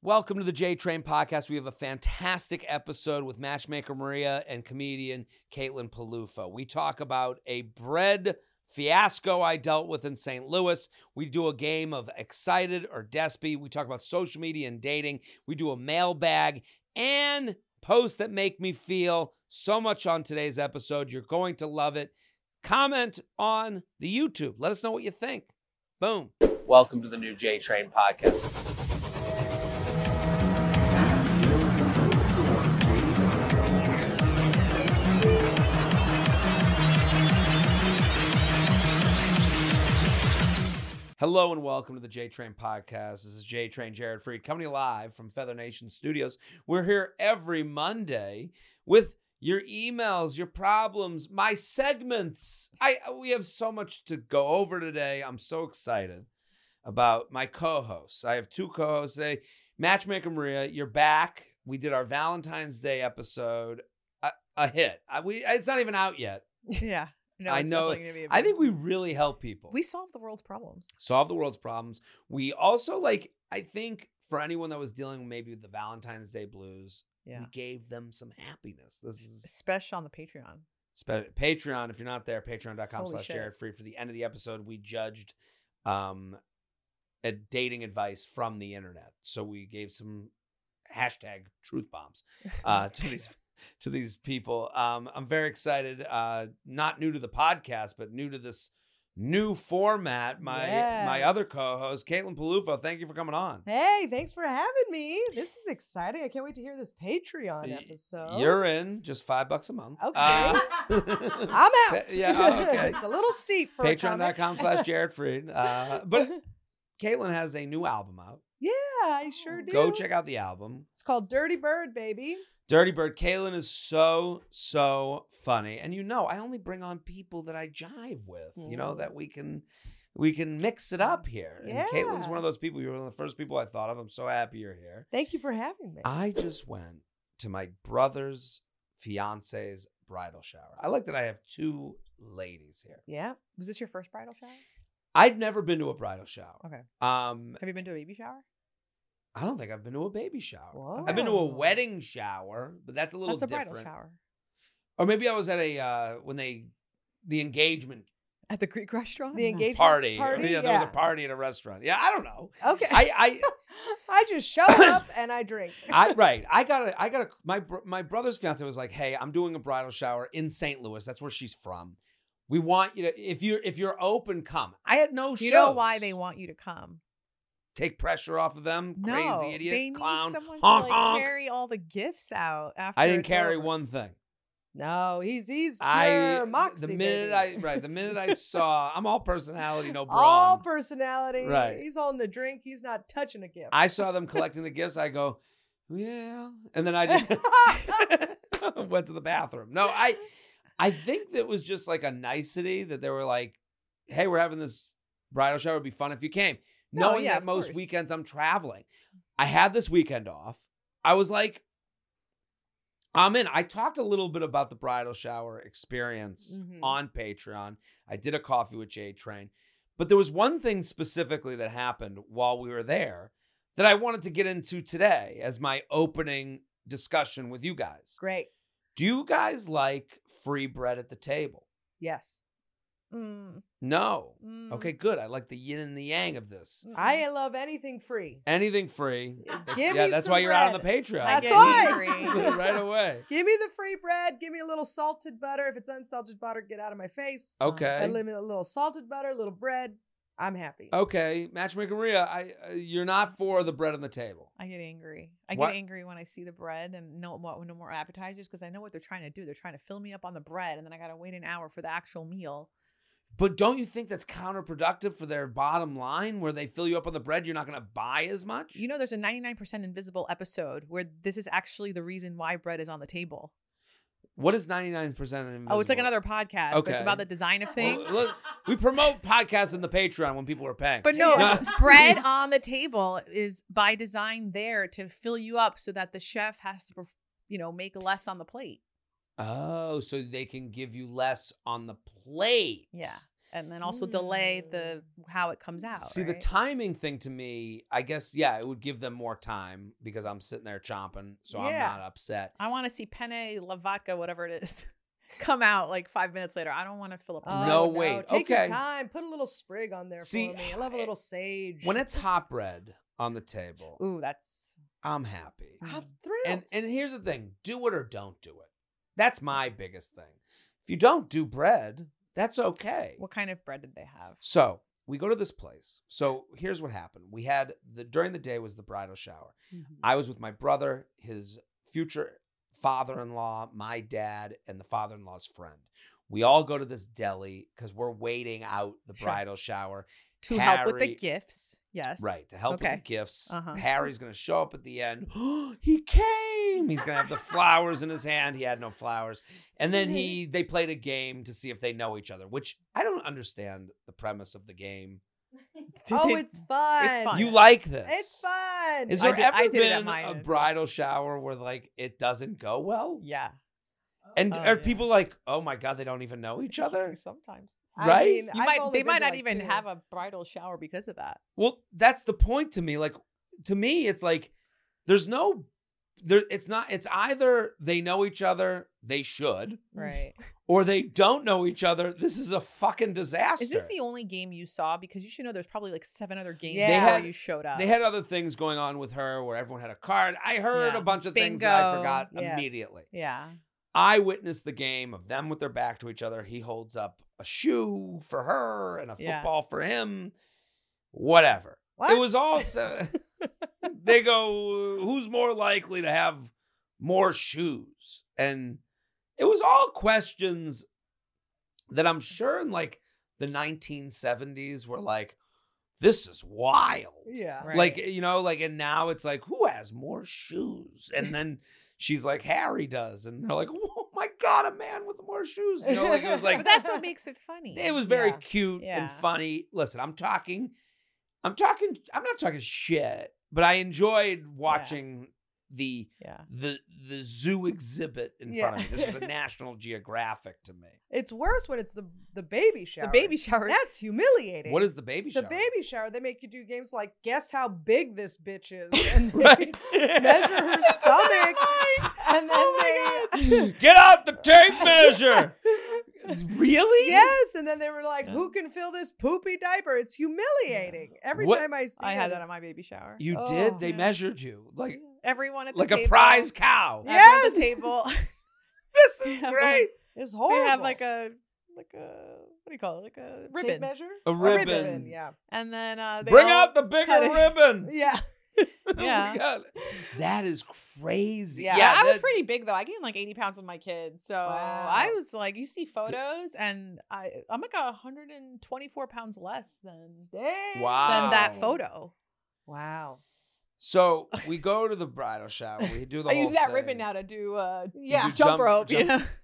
Welcome to the J Train podcast. We have a fantastic episode with matchmaker Maria and comedian Caitlin Peluffo. We talk about a bread fiasco I dealt with in St. Louis. We do a game of excited or despy. We talk about social media and dating. We do a mailbag and posts that make me feel so much on today's episode. You're going to love it. Comment on the YouTube. Let us know what you think. Boom. Welcome to the new J Train podcast. Hello and welcome to the J Train podcast. This is J Train Jared Freid coming live from Feather Nation Studios. We're here every Monday with your emails, your problems, my segments. I we have so much to go over today. I'm so excited about my co-hosts. I have two co-hosts today. Matchmaker Maria, you're back. We did our Valentine's Day episode. A, a hit. I, we it's not even out yet. Yeah. No, I know. definitely gonna be a I think we really help people. we solve the world's problems. solve the world's problems. We also like I think for anyone that was dealing maybe with the Valentine's Day blues, Yeah. we gave them some happiness. This is Especially on the Patreon. spe- Patreon. If you're not there, patreon.com Holy slash. Jared Freid. For the end of the episode, we judged um a dating advice from the internet. So we gave some hashtag truth bombs uh, to these to these people. Um, I'm very excited. Uh, not new to the podcast, but new to this new format. My my other co-host, Caitlin Peluffo. Thank you for coming on. Hey, thanks for having me. This is exciting. I can't wait to hear this Patreon episode. You're in just five bucks a month. Okay. Uh, I'm out. Yeah, oh, okay. it's a little steep for. Patreon.com slash Jared Freid. Uh, but Caitlin has a new album out. yeah, I sure do. Go check out the album. It's called Dirty Bird, baby. Dirty Bird. Caitlin is so, so funny. And you know, I only bring on people that I jive with, you know, Mm. that we can we can mix it up here. And Caitlin's one of those people. You're one of the first people I thought of. I'm so happy you're here. Thank you for having me. I just went to my brother's fiance's bridal shower. I like that I have two ladies here. yeah. Was this your first bridal shower? I'd never been to a bridal shower. Okay. Um, Have you been to a baby shower? I don't think I've been to a baby shower. Whoa. I've been to a wedding shower, but that's a little That's a different. bridal shower. Or maybe I was at a uh when they the engagement At the Greek restaurant? The engagement party. party? Yeah, there was a party at a restaurant. Yeah, I don't know. Okay. I I just show up and I drink. I I right. I got a I got a my my brother's fiance was like, "Hey, I'm doing a bridal shower in St. Louis. That's where she's from. We want you to if you're if you're open, come." I had no You know why they want you to come? Take pressure off of them? no, Crazy idiot they clown. someone honk, to like honk. carry all the gifts out after I didn't it's carry over. one thing. No, he's he's pure I moxie. the minute baby. I right the minute I saw I'm all personality, no brawn. all personality. Right. He's holding a drink. He's not touching a gift. I saw them collecting the gifts. I go, yeah, and then I just went to the bathroom. No, I, I think that was just like a nicety that they were like, "Hey, we're having this bridal shower. It'd be fun if you came." No, Knowing yeah, that most course. weekends I'm traveling, I had this weekend off. I was like, I'm in. I talked a little bit about the bridal shower experience Mhm. on Patreon. I did a coffee with J Train, but there was one thing specifically that happened while we were there that I wanted to get into today as my opening discussion with you guys. Great. Do you guys like free bread at the table? Yes. Mm, No. mm, Okay, good. I like the yin and the yang of this. I love anything free. Anything free. Give yeah, me that's some why you're out on the. Patreon. That's why. right away. Give me the free bread. Give me a little salted butter. If it's unsalted butter, get out of my face. Okay. I Okay. limit a little salted butter, a little bread. I'm happy. Okay, Matchmaker Maria, I uh, you're not for the bread on the table. I get angry. I What- get angry when I see the bread and no more no more appetizers because I know what they're trying to do. They're trying to fill me up on the bread and then I gotta wait an hour for the actual meal. But don't you think that's counterproductive for their bottom line where they fill you up on the bread, you're not going to buy as much? You know, there's a 99% invisible episode where this is actually the reason why bread is on the table. what is 99% invisible? Oh, it's like another podcast. Okay. it's about the design of Well, things. look, we promote podcasts in the Patreon when people are paying. But no, No. bread on the table is by design there to fill you up so that the chef has to, you know, make less on the plate. oh, so they can give you less on the plate. Yeah. And then also delay hmm. the how it comes out. See, the timing thing to me, I guess, yeah, it would give them more time because I'm sitting there chomping, so I'm not upset. I want to see penne la vodka, whatever it is, come out like five minutes later. I don't want to fill up. the Oh, bread. Oh, no, wait, Take okay. your time. Put a little sprig on there See, for me. I love a eh, little sage. When it's hot bread on the table, Ooh, that's I'm happy. I'm Mm. thrilled. And and here's the thing: do it or don't do it. That's mm. my biggest thing. If you don't do bread, that's okay. what kind of bread did they have? So we go to this place. So here's what happened. We had the during the day was the bridal shower. Mm-hmm. I was with my brother, his future father-in-law, my dad, and the father-in-law's friend. We all go to this deli because we're waiting out the Sure. bridal shower. To help with the gifts. Yes. Right, to help with the gifts. Uh-huh. Harry's going to show up at the end. he came. He's going to have the flowers in his hand. He had no flowers. And then he they played a game to see if they know each other, which I don't understand the premise of the game. oh, it's fun. It's fun. You like this? It's fun. Is I there did- I ever did been mine. a bridal shower where like it doesn't go well? Yeah. And Oh, are yeah. people like, oh my god, they don't even know each other? Sometimes. I right? mean, You I've might they might not like, even two. have a bridal shower because of that. Well, that's the point to me. Like to me, it's like there's no there. It's not. It's either they know each other, they should, Right. or they don't know each other. This is a fucking disaster. Is this the only game you saw? Because you should know there's probably like seven other games Yeah. They before had- you showed up. They had other things going on with her where everyone had a card. I heard Yeah. a bunch of things that I Bingo. forgot Yes. immediately. yeah. I witnessed the game of them with their back to each other. He holds up a shoe for her and a Yeah. football for him. Whatever. What? It was also they go, who's more likely to have more shoes? And it was all questions that I'm sure in like the 1970s were like, this is wild. Yeah. Right. Like, you know, like, and now it's like, who has more shoes? And then she's like, Harry does. And they're like, my God, a man with more shoes. You know, like, it was like, but that's what makes it funny. it was very Yeah. cute Yeah. and funny. Listen, I'm talking, I'm talking, I'm not talking shit, but I enjoyed watching the yeah. the the zoo exhibit in Yeah. front of me. This was a National Geographic to me. It's worse when it's the the baby shower. The baby shower. That's humiliating. What is the baby shower? the baby shower? They make you do games like guess how big this bitch is, and they measure her stomach, and then Oh they. Get out the tape measure. really? Yes, and then they were like, Yeah. "Who can fill this poopy diaper?" It's humiliating. Every What- time I see it. I it, had that at it's- my baby shower. You Oh. did. They Yeah. measured you like Everyone at the like a prize cow. Yeah. Everyone at the table. This is have, great. It's They horrible. have like a like a what do you call it? Like a tape ribbon. measure, A A ribbon. Yeah, And then uh they Bring all out the bigger ribbon. yeah. Oh Yeah. God. That is crazy. Yeah. Yeah, I was pretty big though. I gained like 80 pounds with my kids. So Wow. I was like, you see photos, and I I'm like 124 pounds less than. Wow. than that photo. Wow. So we go to the bridal shower. We do the I whole use that thing. ribbon now to do uh Yeah. do jump, jump- rope. you jump- know?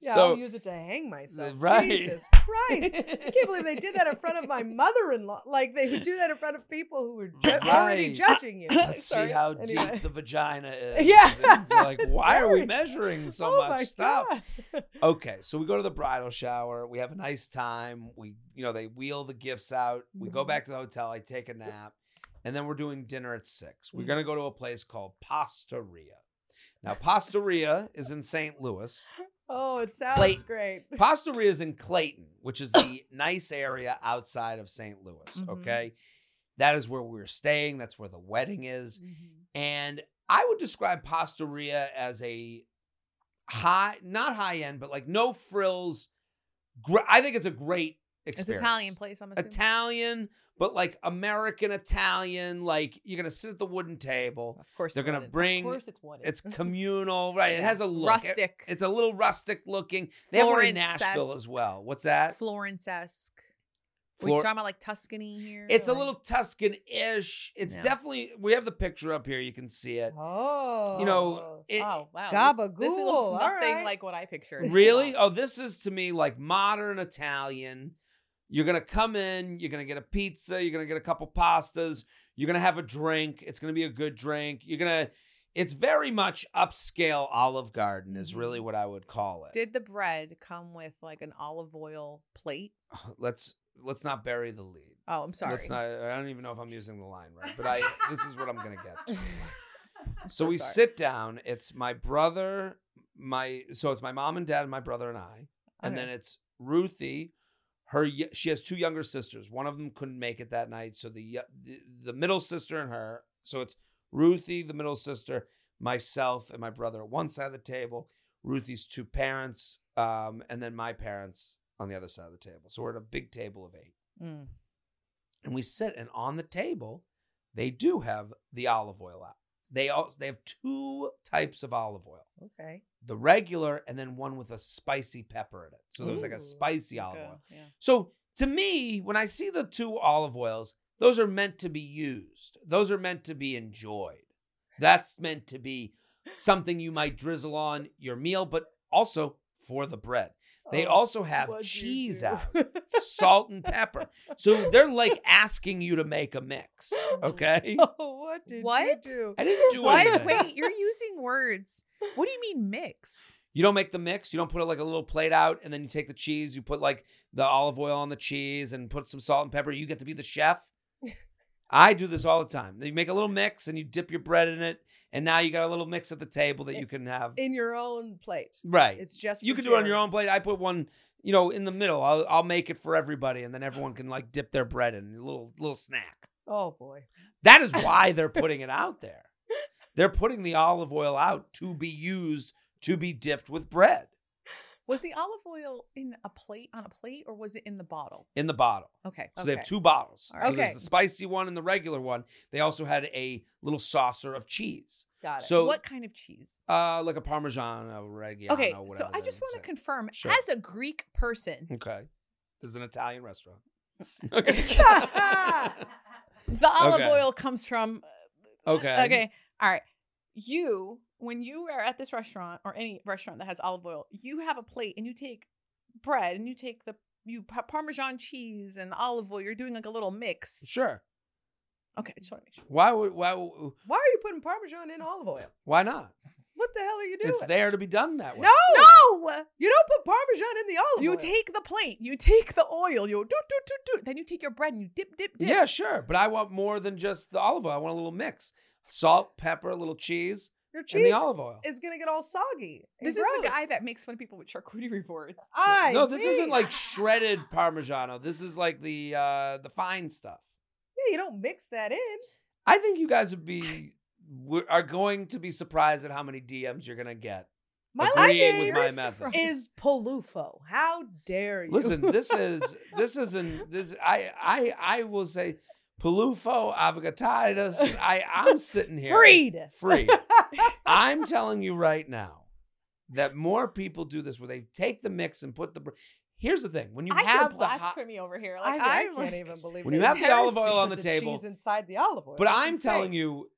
Yeah, So- I'll use it to hang myself. Right. Jesus Christ. I can't believe they did that in front of my mother-in-law. Like they would do that in front of people who were ju- already judging you. Let's Sorry. see how Anyway. deep the vagina is. Yeah. It's like, It's why are we measuring so oh much stuff? God. Okay, so we go to the bridal shower. We have a nice time. We, you know, they wheel the gifts out. We go Mhm. back to the hotel. I take a nap, and then we're doing dinner at six. We're Mhm. gonna go to a place called Pastaria. Now, Pastaria is in St. Louis. Oh, it sounds Clayton. great. Pastaria is in Clayton, which is the nice area outside of St. Louis. Mhm. Okay, that is where we're staying. That's where the wedding is. Mm-hmm. And I would describe Pastaria as a high, not high end, but like no frills. Gr- I think it's a great It's. Italian place, I'm assuming. Italian, but like American Italian. Like you're gonna sit at the wooden table. Of course, They're it's gonna wooden. bring- Of course, it's wooden. It's communal, right? It has a look. It- rustic. it's a little rustic looking. They have one in Nashville as well. What's that? Florence-esque. We're talking about like Tuscany here. it's a little Tuscan-ish. It's Yeah. definitely. We have the picture up here. You can see it. Oh. You know, oh. it, oh wow, Gabagool, This, this looks nothing right. like what I pictured. Really? Oh, this is to me like modern Italian. You're gonna come in, you're gonna get a pizza, you're gonna get a couple pastas, you're gonna have a drink. It's gonna be a good drink. You're gonna It's very much upscale Olive Garden is Mm-hmm. really what I would call it. Did the bread come with like an olive oil plate? let's let's not bury the lead. Oh, I'm sorry. Let's not. I don't even know if I'm using the line right, but I. this is what I'm gonna get. to. I'm So we sorry. sit down. It's my brother, my so it's my mom and dad, and my brother and I, and then it's Ruthie. Her she has two younger sisters. One of them couldn't make it that night, so the the, middle sister and her. So it's Ruthie, the middle sister, myself, and my brother at one side of the table. Ruthie's two parents, um, and then my parents on the other side of the table. So we're at a big table of eight Mm. and we sit and on the table they do have the olive oil out they also they have two types of olive oil. Okay. the regular and then one with a spicy pepper in it. So there was like a spicy olive Okay, oil. Yeah. so to me when i see the two olive oils those are meant to be used. Those are meant to be enjoyed. That's meant to be something you might drizzle on your meal but also for the bread they Oh, also have cheese out salt and pepper. So they're like asking you to make a mix. Okay. oh, what did What? you do? I didn't do What? anything. Wait, you're using words. What do you mean mix? You don't make the mix. You don't put like a little plate out and then you take the cheese, you put like the olive oil on the cheese and put some salt and pepper. You get to be the chef. I do this all the time. You make a little mix and you dip your bread in it. And now you got a little mix at the table that you can have. In your own plate. right. It's just you can do it on your own plate. I put one, you know, in the middle. I'll, I'll make it for everybody and then everyone can like dip their bread in a little little snack. Oh boy. That is why they're putting it out there. They're putting the olive oil out to be used to be dipped with bread Was the olive oil in a plate on a plate or was it in the bottle? in the bottle. Okay. So they have two bottles. All So right. there's the spicy one and the regular one. They also had a little saucer of cheese. Got it. So what kind of cheese? uh like a parmesan, a reggiano, okay, so I just want to confirm Sure. as a Greek person, Okay. This is an Italian restaurant. Okay. the olive Okay. oil comes from okay. Okay. All right. You, when you are at this restaurant or any restaurant that has olive oil, you have a plate and you take bread and you take the you Parmesan cheese and olive oil. You're doing like a little mix. Sure. Okay, I just want to make sure. Why would why would- Why are you putting Parmesan in olive oil? why not? What the hell are you doing? It's there to be done that way. No, No, you don't put Parmesan in the olive you oil. take the plate, you take the oil, you do do do do. Then you take your bread and you dip dip dip. Yeah, sure. But I want more than just the olive oil. I want a little mix. Salt, pepper, a little cheese, Your and the olive oil. is gonna get all soggy. and This is the guy that makes fun of people with charcuterie boards. I no, this isn't like shredded Parmigiano. This is like the uh the fine stuff. Yeah, you don't mix that in. I think you guys would be are going to be surprised at how many DMs you're gonna get. My last Agreeing with name my is, method. is Peluffo. How dare you? Listen, this is this isn't this. I I I will say, Peluffo avocatitis. I I'm sitting here freed. free. I'm telling you right now that more people do this where they take the mix and put the. br- Here's the thing: when you I have feel the hot, blasphemy over here. I, Like I I'm can't like- even believe When you have the olive oil on Put the table- cheese inside the olive oil. but That's I'm insane. telling you,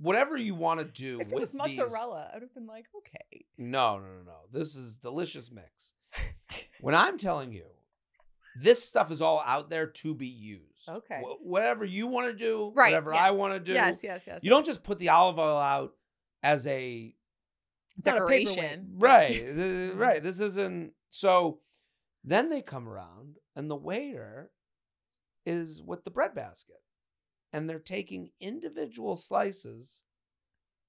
whatever you want to do If it with was mozzarella, I would have been like, okay. no, no, no, no. This is delicious mix. when I'm telling you, this stuff is all out there to be used. Okay. Wh- whatever you want to do, Right. whatever I want to do. Yes, yes, yes. You don't just put the olive oil out as a It's not a decoration. right, mm-hmm. right. This isn't so. Then they come around, and the waiter is with the bread basket, and they're taking individual slices,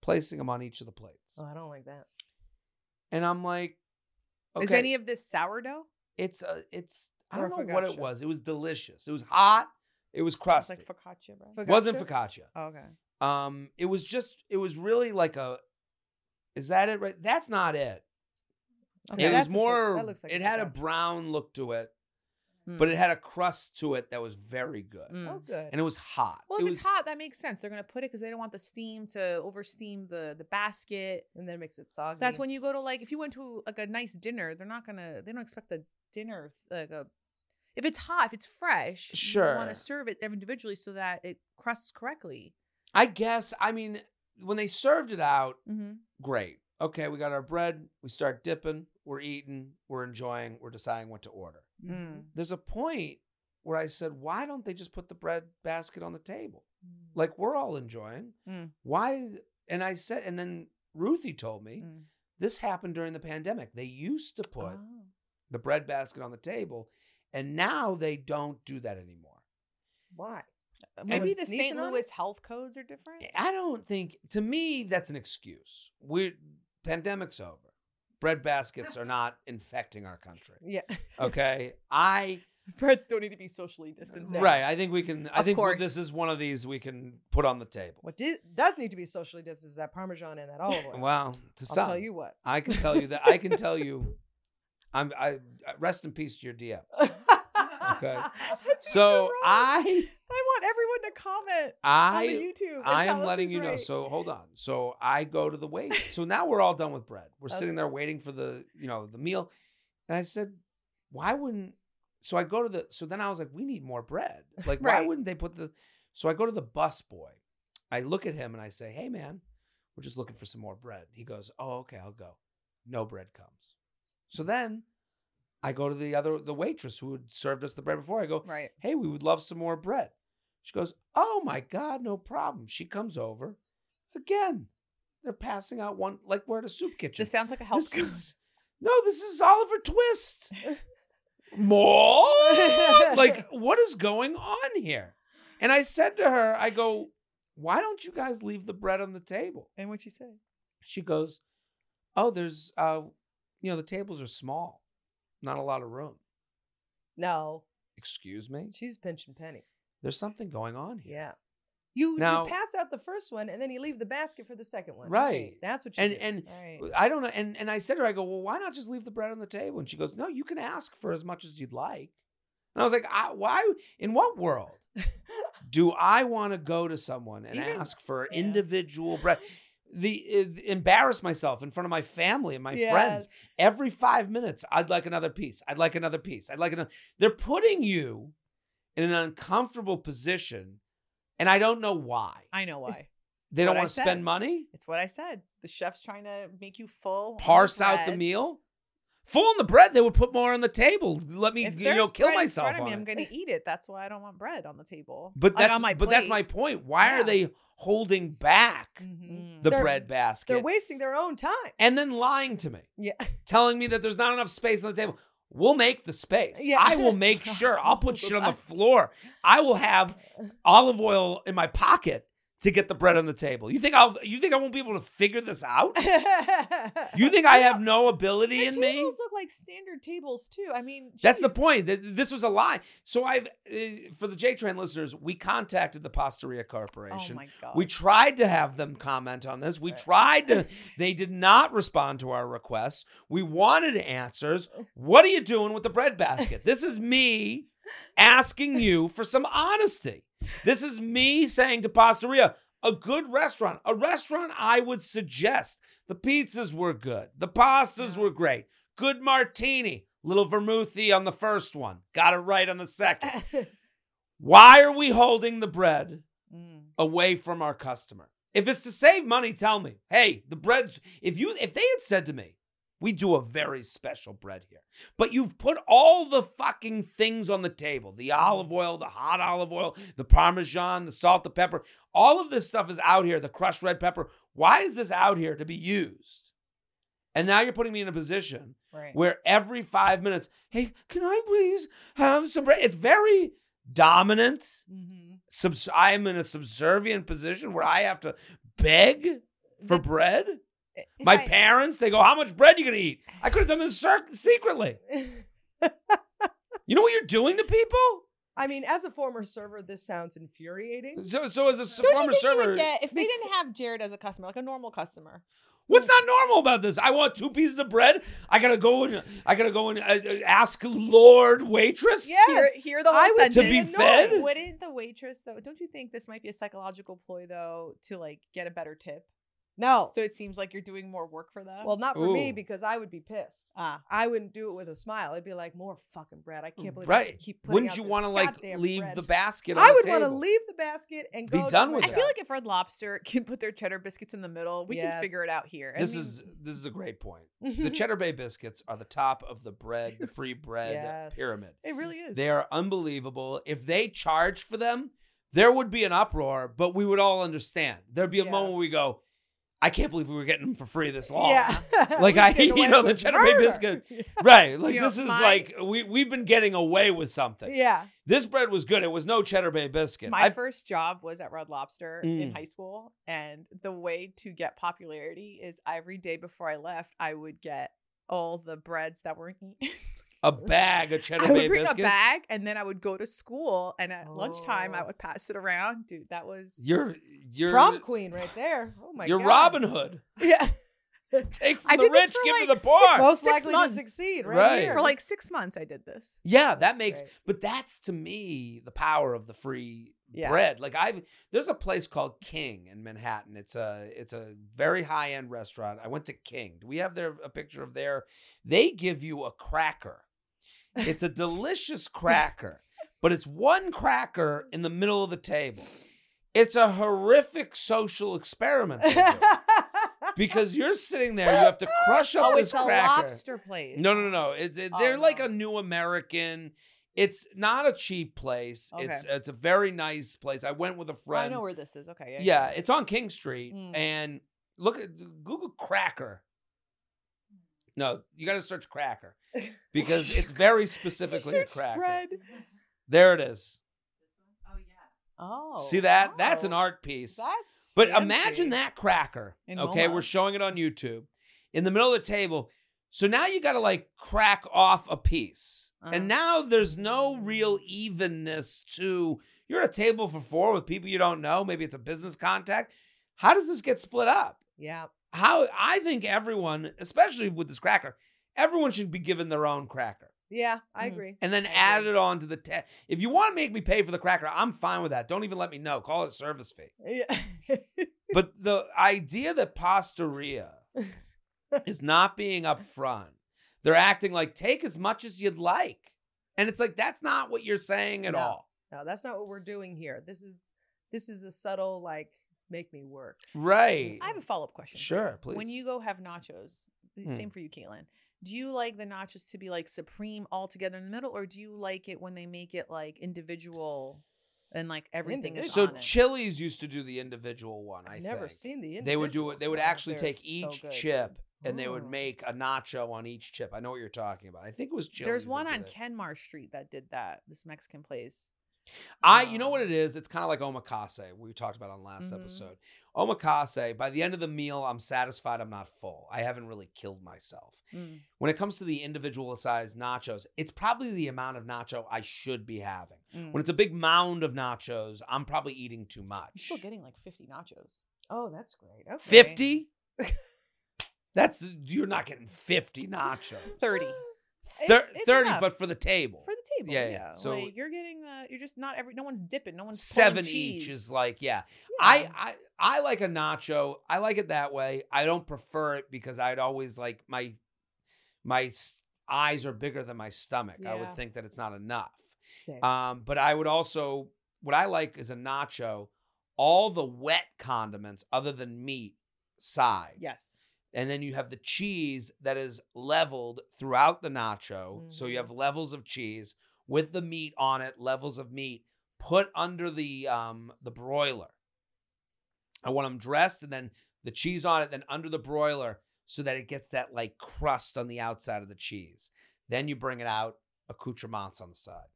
placing them on each of the plates. Oh, I don't like that. And I'm like, okay, Is any of this sourdough? it's a, it's. I don't know what it was. It was delicious. It was hot. It was It's crusty. like focaccia bread. Foc- wasn't Focaccia? focaccia. Oh, okay. Um, it was just. It was really like a. Is that it? Right. That's not it. Okay, it was that's a fo- more. that looks like it a had a brown look to it, Hmm. but it had a crust to it that was very good, Mm. Oh, good. and it was hot. Well, it if was it's hot, that makes sense. They're gonna put it because they don't want the steam to oversteam the the basket. and then it makes it soggy. That's when you go to like if you went to like a nice dinner, they're not gonna they don't expect the dinner like a if it's hot, if it's fresh, you want to serve it individually so that it crusts correctly. I guess. I mean, when they served it out, Mm-hmm. great. Okay, we got our bread. We start dipping. We're eating. We're enjoying. We're deciding what to order. Mm. There's a point where I said, why don't they just put the bread basket on the table? Like we're all enjoying. Mm. Why? and I said, and then Ruthie told me Mm. this happened during the pandemic. They used to put Oh. the bread basket on the table, and now they don't do that anymore. Why? Maybe the St. Louis health codes are different. Eh, I don't think. To me, that's an excuse. We pandemic's over. Bread baskets are not infecting our country. Yeah. Okay, I Breads don't need to be socially distanced. right. I think we can. I Of think course. this is one of these we can put on the table. What di- does need to be socially distanced is that Parmesan and that olive oil. Well, to I'll some, tell you what. I can tell you that. I can tell you. I'm. I rest in peace to your DM. Okay. So I. I want everyone to comment on the I YouTube. and I am letting you know. So hold on. So I go to the wait. So now we're all done with bread. We're Okay. sitting there waiting for the you know the meal, and I said, why wouldn't? So I go to the. So then I was like, we need more bread. Like why wouldn't they put the? So I go to the bus boy. I look at him and I say, hey man, we're just looking for some more bread. He goes, oh okay, I'll go. No bread comes. So then. I go to the other the waitress who had served us the bread before. I go, right. hey, we would love some more bread. She goes, oh my God, no problem. She comes over. Again, they're passing out one, like we're at a soup kitchen. This sounds like a health This is, no, this is Oliver Twist. More? like, what is going on here? And I said to her, I go, why don't you guys leave the bread on the table? And what she say? She goes, oh, there's, uh, you know, the tables are small, not a lot of room. no, Excuse me? she's pinching pennies. There's something going on here. Yeah. You, Now- you pass out the first one and then you leave the basket for the second one. Right. That's what you And do. and Right. I don't know. And and I said to her, I go, well, why not just leave the bread on the table? And she goes, no, you can ask for as much as you'd like. And I was like, I, why? In what world do I want to go to someone and Even- ask for yeah. individual bread? The uh, embarrass myself in front of my family and my friends every five minutes. I'd like another piece. I'd like another piece. I'd like another. They're putting you in an uncomfortable position, and I don't know why. I know why. They don't want to spend money. It's what I said. The chef's trying to make you full. the parse out the meal. Full on the bread, they would put more on the table. Let me, If you know, kill myself front of on me. I'm going to eat it. That's why I don't want bread on the table. but Like, that's my but that's my point. Why are they holding back Mhm. the They're- bread basket They're wasting their own time. and then lying to me, Yeah. telling me that there's not enough space on the table? We'll make the space. Yeah. I will make sure. I'll put shit on the floor. I will have olive oil in my pocket to get the bread on the table. You think I'll? You think I won't be able to figure this out? You think I have no ability The in me? tables look like standard tables too. I mean, That's the point. This was a lie. So I've, uh, for the J Train listeners, we contacted the Pastaria Oh Corporation. my god. we tried to have them comment on this. We tried to. They did not respond to our requests. We wanted answers. What are you doing with the bread basket? This is me asking you for some honesty. This is me saying to Pastaria, a good restaurant, a restaurant I would suggest. The pizzas were good. The pastas were great. Good martini. Little vermouthy on the first one. Got it right on the second. Why are we holding the bread Mm. away from our customer? If it's to save money, tell me. Hey, the bread's if you if they had said to me, we do a very special bread here. But you've put all the fucking things on the table. The olive oil, the hot olive oil, the parmesan, the salt, the pepper. All of this stuff is out here, the crushed red pepper. Why is this out here to be used? And now you're putting me in a position Right. where every five minutes, hey, can I please have some bread? It's very dominant. hmm Subs- I'm in a subservient position where I have to beg for bread. My parents, they go, "How much bread you gonna eat?" I could have done this cir- secretly. You know what you're doing to people? I mean, as a former server, this sounds infuriating. So, so as a Don't former you think server, get, if they didn't have Jared as a customer, like a normal customer? what's not normal about this? I want two pieces of bread. I gotta go and I gotta go and uh, uh, ask Lord waitress. Yes. Hear, hear the whole I would To sentence. be fed? Wouldn't the waitress though? Don't you think this might be a psychological ploy though to like get a better tip? No. So it seems like you're doing more work for them. Well, not for me because I would be pissed. ah, I wouldn't do it with a smile. I'd be like, more fucking bread. I can't believe I Right. keep putting Wouldn't out you want to like leave bread." the basket? On I the would want to leave the basket and Be go. to done my with I feel like if Red Lobster can put their cheddar biscuits in the middle, we can figure it out here. I This mean, is this is a great point. Mm-hmm. The Cheddar Bay biscuits are the top of the bread, the free bread Yes. pyramid. it really is. They are unbelievable. If they charged for them, there would be an uproar, but we would all understand. There'd be a Yeah. moment where we go, I can't believe we were getting them for free this long. Yeah. Like I, you know, the with cheddar bay murder. biscuit, right? Like You know, this is my- like we we've been getting away with something. Yeah. This bread was good. It was no cheddar bay biscuit. My I- first job was at Red Lobster Mm. in high school, and the way to get popularity is every day before I left, I would get all the breads that weren't eaten. A bag of cheddar I would bay bring biscuits. a bag, and then I would go to school, and at lunchtime I Oh. would pass it around. Dude, that was You're you're Prom queen right there. Oh my God. you're god. Robin Hood. yeah. Take from I the did this rich, for give to like the six poor. Most Six likely months. to succeed, right? Right. here. For like six months, I did this. Yeah, that That's makes great. but that's to me the power of the free Yeah. bread. Like I've there's a place called King in Manhattan. It's a it's a very high end restaurant. I went to King. Do we have there a picture of there? They give you a cracker. It's a delicious cracker, but it's one cracker in the middle of the table. It's a horrific social experiment. because you're sitting there, you have to crush up Oh, this it's a lobster place. No, no, no. It's it, Oh, they're like no. a new American. It's not a cheap place. It's Okay. it's a very nice place. I went with a Oh, friend. I know where this is. Okay. yeah, it's on King Street, Mm. and look at Google cracker. No, you got to search cracker because it's very specifically a cracker. bread. There it is. Oh. Yeah. Oh. See that? That's an art piece. That's But fancy. imagine that cracker. In okay, MoMA. we're showing it on YouTube in the middle of the table. So now you got to like crack off a piece. Uh-huh. And now there's no real evenness to you're at a table for four with people you don't know. Maybe it's a business contact. How does this get split up? yeah. How I think everyone, especially with this cracker, everyone should be given their own cracker Yeah, I Mhm. agree. and then I add agree. it on to the te- if you want to make me pay for the cracker i'm fine with that don't even let me know call it service fee Yeah. but the idea that Pastaria is not being upfront, they're acting like take as much as you'd like. And it's like that's not what you're saying at No. all. no, that's not what we're doing here. This is this is a subtle like make me work. Right. I have a follow up question. Sure, please. When you go have nachos, Hmm. same for you, Caitlin. Do you like the nachos to be like supreme all together in the middle, or do you like it when they make it like individual and like everything is so? Chili's used to do the individual one, I I've never think. seen the They would do it they would actually take each good. chip and they would make a nacho on each chip. I know what you're talking about. I think it was Chili's. There's one on it. Kenmare Street that did that. This Mexican place. I, you know what Um, it is? It's kind of like omakase. We talked about on last Mhm. episode. Omakase. By the end of the meal, I'm satisfied. I'm not full. I haven't really killed myself. Mm. When it comes to the individualized nachos, it's probably the amount of nacho I should be having. Mm. When it's a big mound of nachos, I'm probably eating too much. You're still getting like 50 nachos. Oh, that's great. Okay. Fifty? That's you're not getting fifty nachos. 30 Thir- It's- it's Thirty, enough. but for the table. for the table. Yeah, Yeah, yeah. So- like, you're getting uh you're just not every no one's dipping, no one's seven each is like yeah. Yeah. I, I I like a nacho. I like it that way. I don't prefer it because I'd always like my my eyes are bigger than my stomach. I would think that it's not enough. Sick. Um, but I would also what I like is a nacho, all the wet condiments other than meat side. yes. And then you have the cheese that is leveled throughout the nacho. So you Mhm. have levels of cheese with the meat on it, levels of meat put under the um the broiler. I want them dressed and then the cheese on it, then under the broiler so that it gets that like crust on the outside of the cheese. Then you bring it out, accoutrements on the side.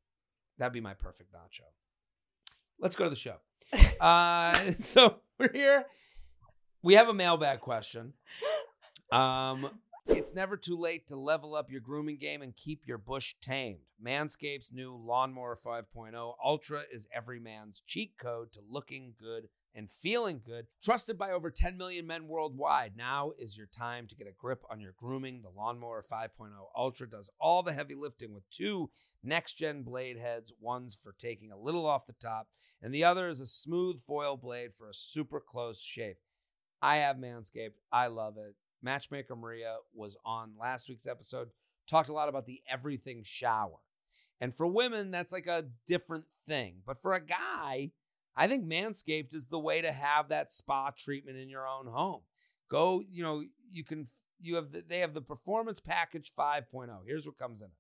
That'd be my perfect nacho. Let's go to the show. Uh, so we're here. We have a mailbag question. Um, it's never too late to level up your grooming game and keep your bush tamed. Manscaped's new Lawnmower 5.0 Ultra is every man's cheat code to looking good and feeling good. Trusted by over 10 million men worldwide, now is your time to get a grip on your grooming. The Lawnmower 5.0 Ultra does all the heavy lifting with two next gen blade heads, one's for taking a little off the top, and the other is a smooth foil blade for a super close shave. I have Manscaped. I love it. Matchmaker Maria was on last week's episode, talked a lot about the everything shower. And for women, that's like a different thing. But for a guy, I think Manscaped is the way to have that spa treatment in your own home. Go, you know, you can, you have, the, they have the Performance Package 5.0. Here's what comes in it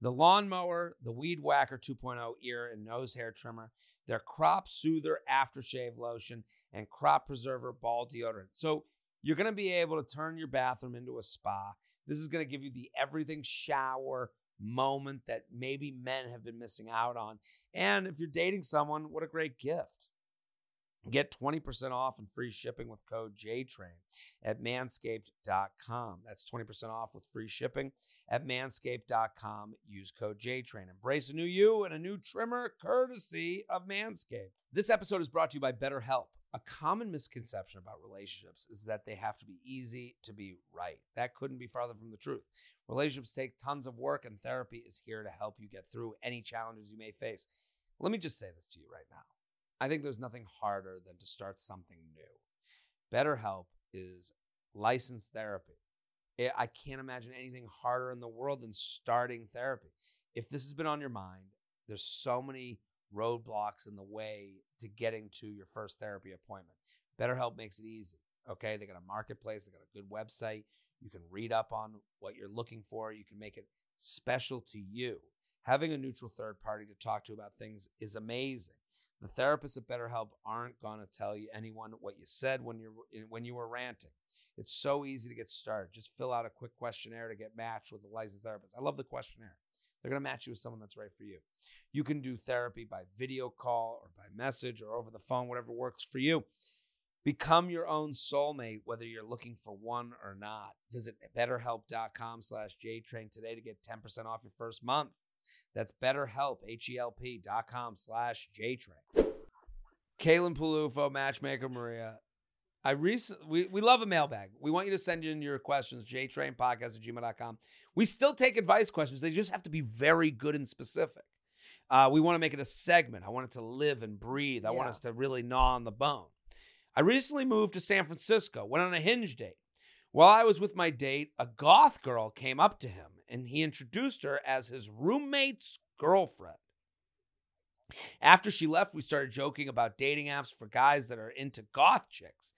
the lawnmower, the Weed Whacker 2.0 ear and nose hair trimmer, their crop soother aftershave lotion, and crop preserver ball deodorant. So you're going to be able to turn your bathroom into a spa. This is going to give you the everything shower moment that maybe men have been missing out on. And if you're dating someone, what a great gift. Get 20% off and free shipping with code JTRAIN at manscaped.com. That's 20% off with free shipping at manscaped.com. Use code JTRAIN. Embrace a new you and a new trimmer courtesy of Manscaped. This episode is brought to you by BetterHelp. A common misconception about relationships is that they have to be easy to be right. That couldn't be farther from the truth. Relationships take tons of work, and therapy is here to help you get through any challenges you may face. Let me just say this to you right now. I think there's nothing harder than to start something new. BetterHelp is licensed therapy. I I can't imagine anything harder in the world than starting therapy. If this has been on your mind, there's so many roadblocks in the way to getting to your first therapy appointment. BetterHelp makes it easy. Okay, they got a marketplace, they got a good website. You can read up on what you're looking for. You can make it special to you. Having a neutral third party to talk to about things is amazing. The therapists at BetterHelp aren't going to tell you anyone what you said when you're when you were ranting. It's so easy to get started. Just fill out a quick questionnaire to get matched with a licensed therapist. I love the questionnaire. They're going to match you with someone that's right for you. You can do therapy by video call or by message or over the phone, whatever works for you. Become your own soulmate, whether you're looking for one or not. Visit betterhelp.com slash JTrain today to get 10% off your first month. That's betterhelp, H-E-L-P dot com slash JTrain. Caitlin Peluffo, Matchmaker Maria. I recently we, we love a mailbag. We want you to send in your questions, jtrainpodcast at gmail.com. We still take advice questions. They just have to be very good and specific. Uh, we want to make it a segment. I want it to live and breathe. I want us to really gnaw on the bone. I recently moved to San Francisco, went on a hinge date. While I was with my date, a goth girl came up to him and he introduced her as his roommate's girlfriend. After she left, we started joking about dating apps for guys that are into goth chicks.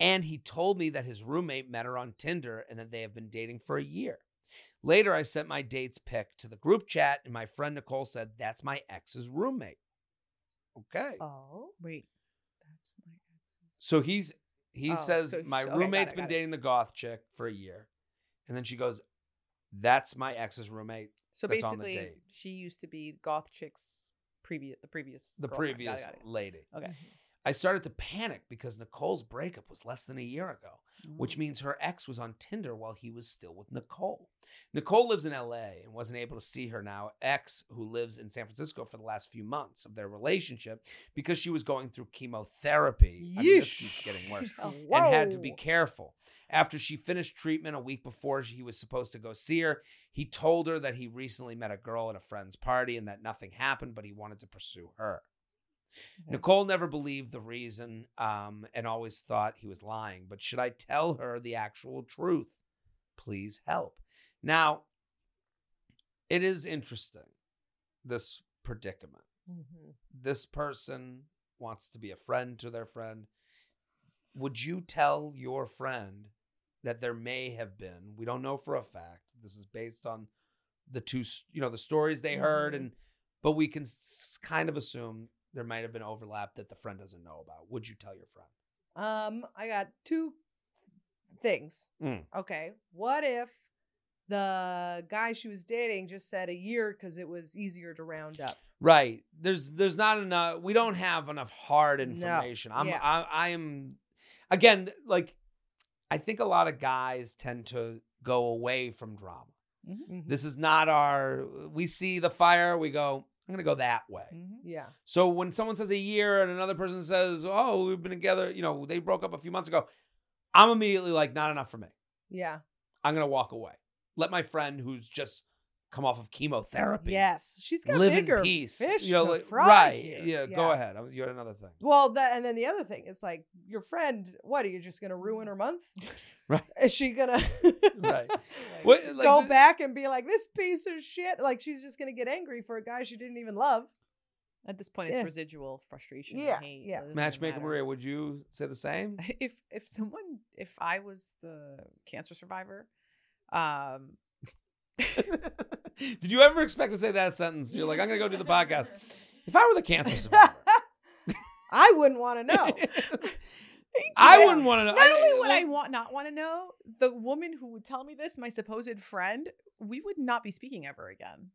And he told me that his roommate met her on Tinder and that they have been dating for a year. Later, I sent my date's pic to the group chat, and my friend Nicole said, That's my ex's roommate. Okay. Oh. Wait, that's my ex's. So he's he Oh, says so- my so- roommate's been got it. dating the goth chick for a year, and then she goes, "That's my ex's roommate." So That's on the basically, date. she used to be goth chick's previous, the previous, The girlfriend. Got it, previous got it. lady. Okay. Mm-hmm. I started to panic because Nicole's breakup was less than a year ago, which means her ex was on Tinder while he was still with Nicole. Nicole lives in LA and wasn't able to see her now ex, who lives in San Francisco for the last few months of their relationship because she was going through chemotherapy. I mean, this keeps getting worse. Oh, and had to be careful. After she finished treatment a week before he was supposed to go see her, he told her that he recently met a girl at a friend's party and that nothing happened, but he wanted to pursue her. Okay. Nicole never believed the reason um, and always thought he was lying. But should I tell her the actual truth? Please help. Now, it is interesting, this predicament Mhm. this person wants to be a friend to their friend, would you tell your friend that there may have been, we don't know for a fact, this is based on the two, you know, the stories they heard, Mhm. and but we can s- kind of assume there might have been overlap that the friend doesn't know about. Would you tell your friend? Um, I got two things. Mm. Okay. What if the guy she was dating just said a year because it was easier to round up? Right. There's there's not enough we don't have enough hard No. information. I'm Yeah. I, I am again like I think a lot of guys tend to go away from drama. Mhm. This is not our we see the fire, we go, I'm gonna go that way. Mhm. Yeah. So when someone says a year and another person says, Oh, we've been together, you know, they broke up a few months ago, I'm immediately like, not enough for me. Yeah. I'm gonna walk away. Let my friend who's just come off of chemotherapy Yes. She's got live bigger in peace. fish you know, to like- fry right. here. Yeah, go ahead. You had another thing. Well, that and then the other thing is like your friend. What are you just gonna ruin her month? Right. Is she gonna Right. What, like, go the- back and be like this piece of shit? Like she's just gonna get angry for a guy she didn't even love. At this point, it's Yeah. residual frustration. Yeah, and hate. yeah. Matchmaker. Maria, would you say the same? If if someone if I was the cancer survivor, um, Did you ever expect to say that sentence? You're like, I'm gonna go do the podcast. If I were the cancer survivor, I wouldn't want to know. I wouldn't want to know. Not only would I want not want to know, the woman who would tell me this, my supposed friend, we would not be speaking ever again.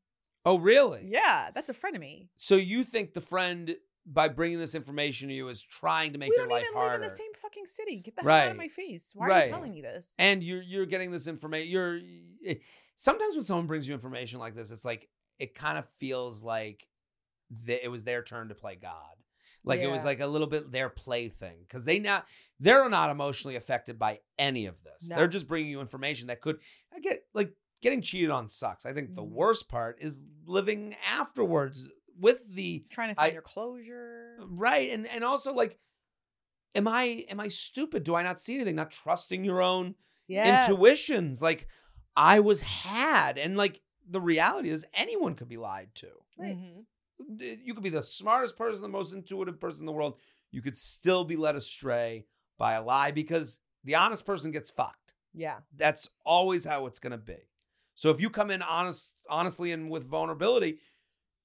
Oh, really? Yeah, that's a friend of me. So you think the friend, by bringing this information to you, is trying to make we your don't life even harder? live in the same fucking city. Get the hell out of my face. Why are you telling me this? and you're you're getting this information. You're sometimes when someone brings you information like this, it's like it kind of feels like th- it was their turn to play God. Like it was like a little bit their plaything because they not they're not emotionally affected by any of this. No. They're just bringing you information that could I get like getting cheated on sucks. I think the Mhm. worst part is living afterwards with the Trying to find I- your closure. right and and also like am I am I stupid? Do I not see anything? Not trusting your own Yes. intuitions. Like I was had, and like the reality is anyone could be lied to. Right. Mhm. You could be the smartest person, the most intuitive person in the world. You could still be led astray by a lie because the honest person gets fucked. Yeah. That's always how it's gonna be. So if you come in honest, honestly, and with vulnerability,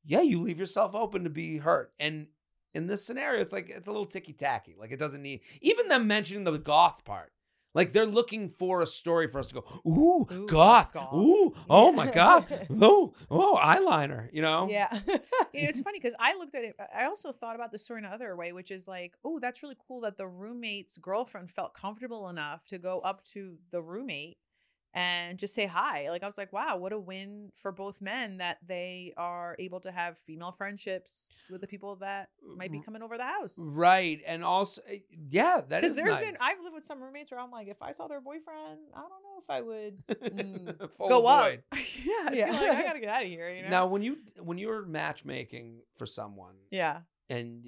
yeah, you leave yourself open to be hurt. And in this scenario, it's like it's a little ticky tacky. Like it doesn't need even them mentioning the goth part. Like they're looking for a story for us to go, ooh, Ooh, goth, goth. ooh, oh my god, oh, oh, eyeliner, you know? Yeah. You know, it's funny because I looked at it. I also thought about the story in another way, which is like, oh, that's really cool that the roommate's girlfriend felt comfortable enough to go up to the roommate and just say hi. Like I was like, wow, what a win for both men that they are able to have female friendships with the people that might be coming over the house. Right, and also, eh, yeah, that is there's nice. been, I've lived with some roommates where I'm like, if I saw their boyfriend, I don't know if I would Mm. Go up. yeah, Yeah. like, I gotta get out of here. You know? Now, when you when you're matchmaking for someone, yeah. and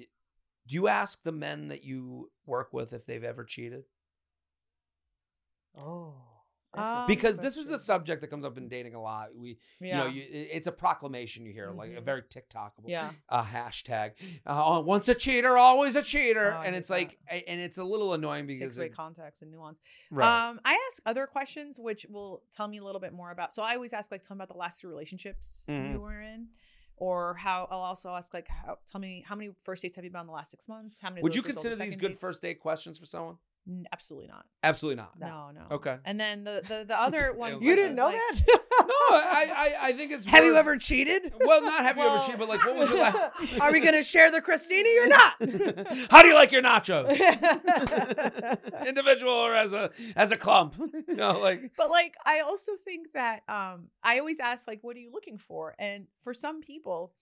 do you ask the men that you work with if they've ever cheated? oh. Um, Because this is a subject that comes up in dating a lot. We, Yeah. you know, you, it's a proclamation you hear, like a Mhm. very TikTokable yeah. uh, hashtag. Uh, once a cheater, always a cheater, Oh, and it's that. like, and it's a little annoying because Takes away it- context and nuance. right, Um, I ask other questions which will tell me a little bit more about. So I always ask like, tell me about the last two relationships Mhm. you were in, or how. I'll also ask like, how, tell me how many first dates have you been on the last six months? How many? would you consider these good dates? first date questions for someone? N- absolutely not. Absolutely not. No, no. Okay. And then the the, the other one. You You didn't know like- that? No, I, I, I think it's. Have you worth- ever cheated? Well, not have you ever Well- cheated, but like, what was your last? Are we going to share the Christini or not? How do you like your nachos? Individual or as a as a clump? you know, like But like I also think that um I always ask like what are you looking for? And for some people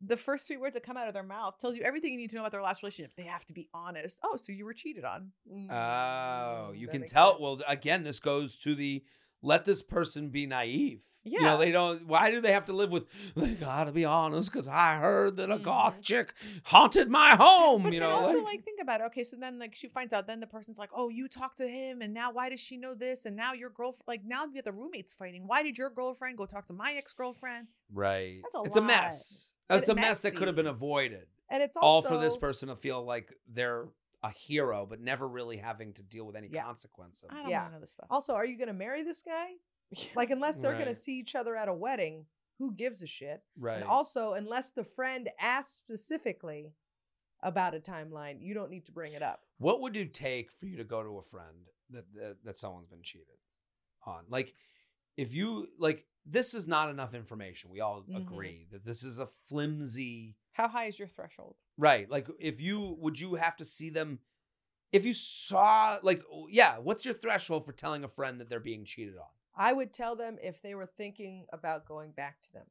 the first three words that come out of their mouth tells you everything you need to know about their last relationship. They have to be honest. Oh, so you were cheated on. Oh, you That can tell. sense. Well, again, this goes to the let this person be naive. You Yeah. know, they don't. Why do they have to live with? They gotta be honest because I heard that a goth Mhm. chick haunted my home. But you know, also like- like think about it. Okay, so then like she finds out, then the person's like, Oh, you talked to him and now why does she know this? And now your girlfriend like now you get the roommates fighting. Why did your girlfriend go talk to my ex-girlfriend? right. That's a it's a mess. It's It's a mess that could have been avoided. And it's All for this person to feel like they're a hero, but never really having to deal with any Yeah. consequence I don't Yeah. know this stuff. Also, are you going to marry this guy? Like, unless they're going to see each other at a wedding, who gives a shit? Right. And also, unless the friend asks specifically about a timeline, you don't need to bring it up. What would it take for you to go to a friend that that, that someone's been cheated on? Like, if you like, this is not enough information. We all Mhm. agree that this is a flimsy. How high is your threshold? Right. Like, if you would you have to see them? If you saw, like, yeah, what's your threshold for telling a friend that they're being cheated on? I would tell them if they were thinking about going back to them.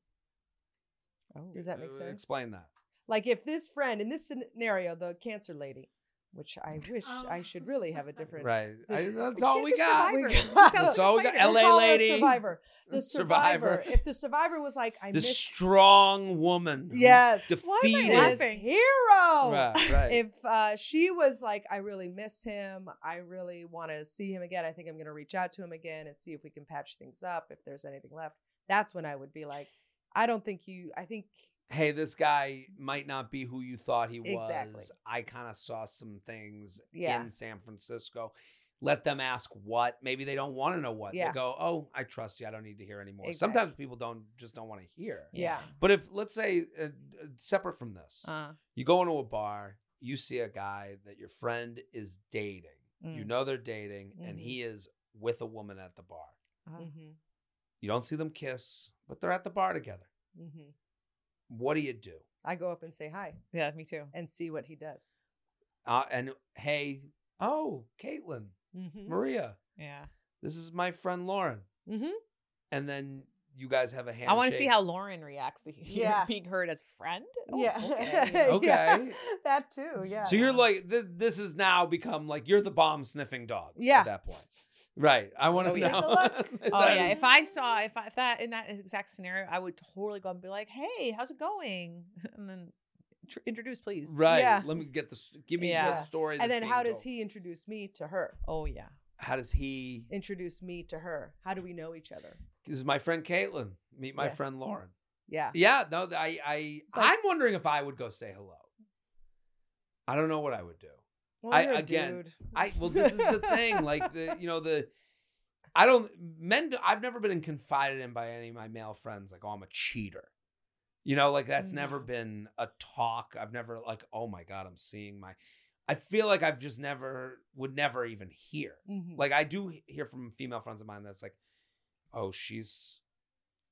Oh. Does that make Uh, sense? Explain that. Like, if this friend, in this scenario, the cancer lady, which I wish I should really have a different. Right. I- that's all we cancer got. survivor. We You got- That's all we got. LA call it lady. survivor. The Survivor. survivor. If the survivor was like, I The miss. strong woman. who Yes. Why am I Defeated. This hero. Right. Right. If uh, she was like, I really miss him, I really want to see him again, I think I'm going to reach out to him again and see if we can patch things up, if there's anything left. That's when I would be like, I don't think you, I think, hey, this guy might not be who you thought he was. Exactly. I kind of saw some things Yeah. in San Francisco. Let them ask what. Maybe they don't want to know what. Yeah. They go, "Oh, I trust you. I don't need to hear anymore." Exactly. Sometimes people don't just don't want to hear. yeah. But if let's say uh, separate from this, Uh, you go into a bar, you see a guy that your friend is dating. You Mm. know they're dating, and Mhm. he is with a woman at the bar. Uh-huh. Mm-hmm. You don't see them kiss, but they're at the bar together. Mm-hmm. What do you do? I go up and say hi Yeah, me too. and see what he does. Uh, and hey, oh, Caitlin, Mm-hmm. Maria, Yeah. this is my friend Lauren. Mm-hmm. And then you guys have a handshake. I want to see how Lauren reacts to Yeah. being heard as friend. Oh, yeah. Okay. Okay. Yeah, that too. Yeah. So you're like, th- this has now become like you're the bomb sniffing dog. Yeah. At that point. Right. I want to Oh, see yeah. how. A look. Oh yeah, oh, is- if I saw if I, if that in that exact scenario, I would totally go and be like, "Hey, how's it going?" And then tr- introduce, please. Right. Yeah. Let me get the Give me the story. and then how does told. he introduce me to her? Oh yeah. How does he? Introduce me to her. How do we know each other? This is my friend Caitlin. Meet my Yeah. friend Lauren. Yeah. Yeah. No. I. I. Like- I'm wondering if I would go say hello. I don't know what I would do. Well, I- again, dude. I well, this is the thing. Like the you know the, I don't men. I've never been confided in by any of my male friends. Like, oh, I'm a cheater. You know, like that's Mm. never been a talk. I've never like, oh my god, I'm seeing my. I feel like I've just never would never even hear. Mhm. Like I do hear from female friends of mine that's like, oh, she's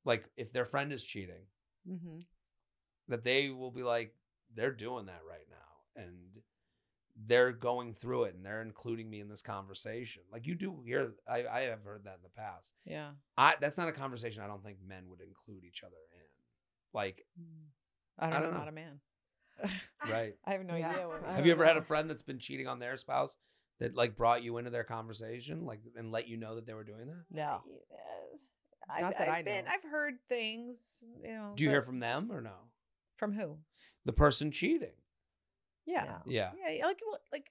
like if their friend is cheating, mm-hmm. that they will be like they're doing that right now and they're going through it and they're including me in this conversation like you do hear i, I have heard that in the past Yeah. I, that's not a conversation i don't think men would include each other in like mm. I don't, I know. don't know. Not a man. right I have no Yeah. idea. What have you don't ever had a friend that's been cheating on their spouse that like brought you into their conversation like and let you know that they were doing that No. Uh, I've, Not that I've I been, know. I've heard things. You know. do you hear from them or no from who? the person cheating Yeah. No. yeah Yeah. Like well, like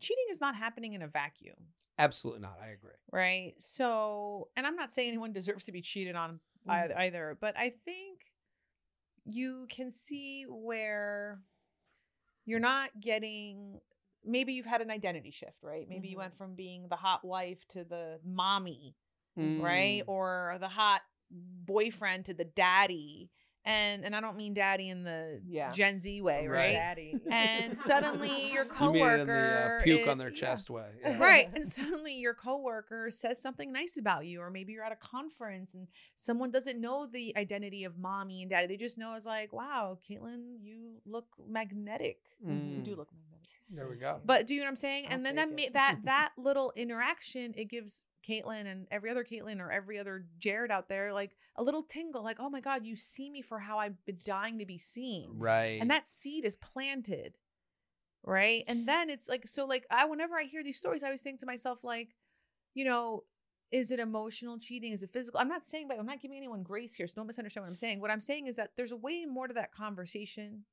cheating is not happening in a vacuum. absolutely not i agree right? So, and I'm not saying anyone deserves to be cheated on Mhm. either, either, but I think you can see where you're not getting. Maybe you've had an identity shift, right? Maybe you Mhm. went from being the hot wife to the mommy, right? Mm. Or the hot boyfriend to the daddy. And and I don't mean daddy in the Yeah. Gen Z way, Right. right? Daddy. And suddenly your you mean it in the coworker uh, puke is- on their yeah. chest way yeah. right and suddenly your coworker says something nice about you or maybe you're at a conference and someone doesn't know the identity of mommy and daddy they just know it's like wow caitlin you look magnetic you Mm. do look magnetic there we go but do you know what i'm saying I'll and then that it. ma- that that little interaction it gives caitlin and every other caitlin or every other jared out there like a little tingle like oh my god you see me for how i've been dying to be seen. Right. and that seed is planted right? And then it's like so like i whenever i hear these stories i always think to myself like you know is it emotional cheating? Is it physical? I'm not saying but i'm not giving anyone grace here so don't misunderstand what i'm saying. What i'm saying is that there's a way more to that conversation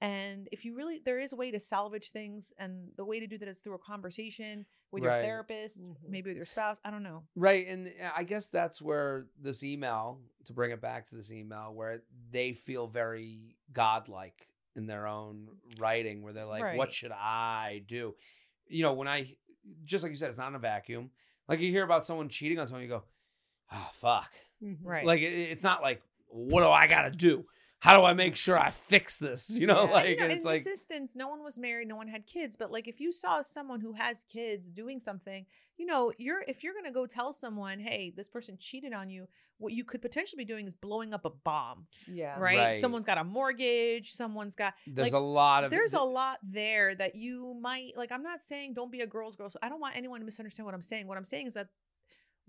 and if you really there is a way to salvage things and the way to do that is through a conversation with Right. your therapist Mhm. maybe with your spouse i don't know Right. And uh, I guess that's where this email, to bring it back to this email, where they feel very godlike in their own writing, where they're like, what should I do? You know, when I, just like you said, it's not in a vacuum. Like you hear about someone cheating on someone, you go, oh, fuck. Mhm. right Like it, it's not like, what do I got to do? How do I make sure I fix this? You know, Yeah. like And, you know, it's in like, this instance, no one was married, no one had kids. But like, if you saw someone who has kids doing something, you know, you're if you're gonna go tell someone, hey, this person cheated on you, what you could potentially be doing is blowing up a bomb, Yeah. right? Right. Someone's got a mortgage, someone's got. there's like, a lot of, There's a lot there that you might like. I'm not saying don't be a girl's girl. So I don't want anyone to misunderstand what I'm saying. What I'm saying is that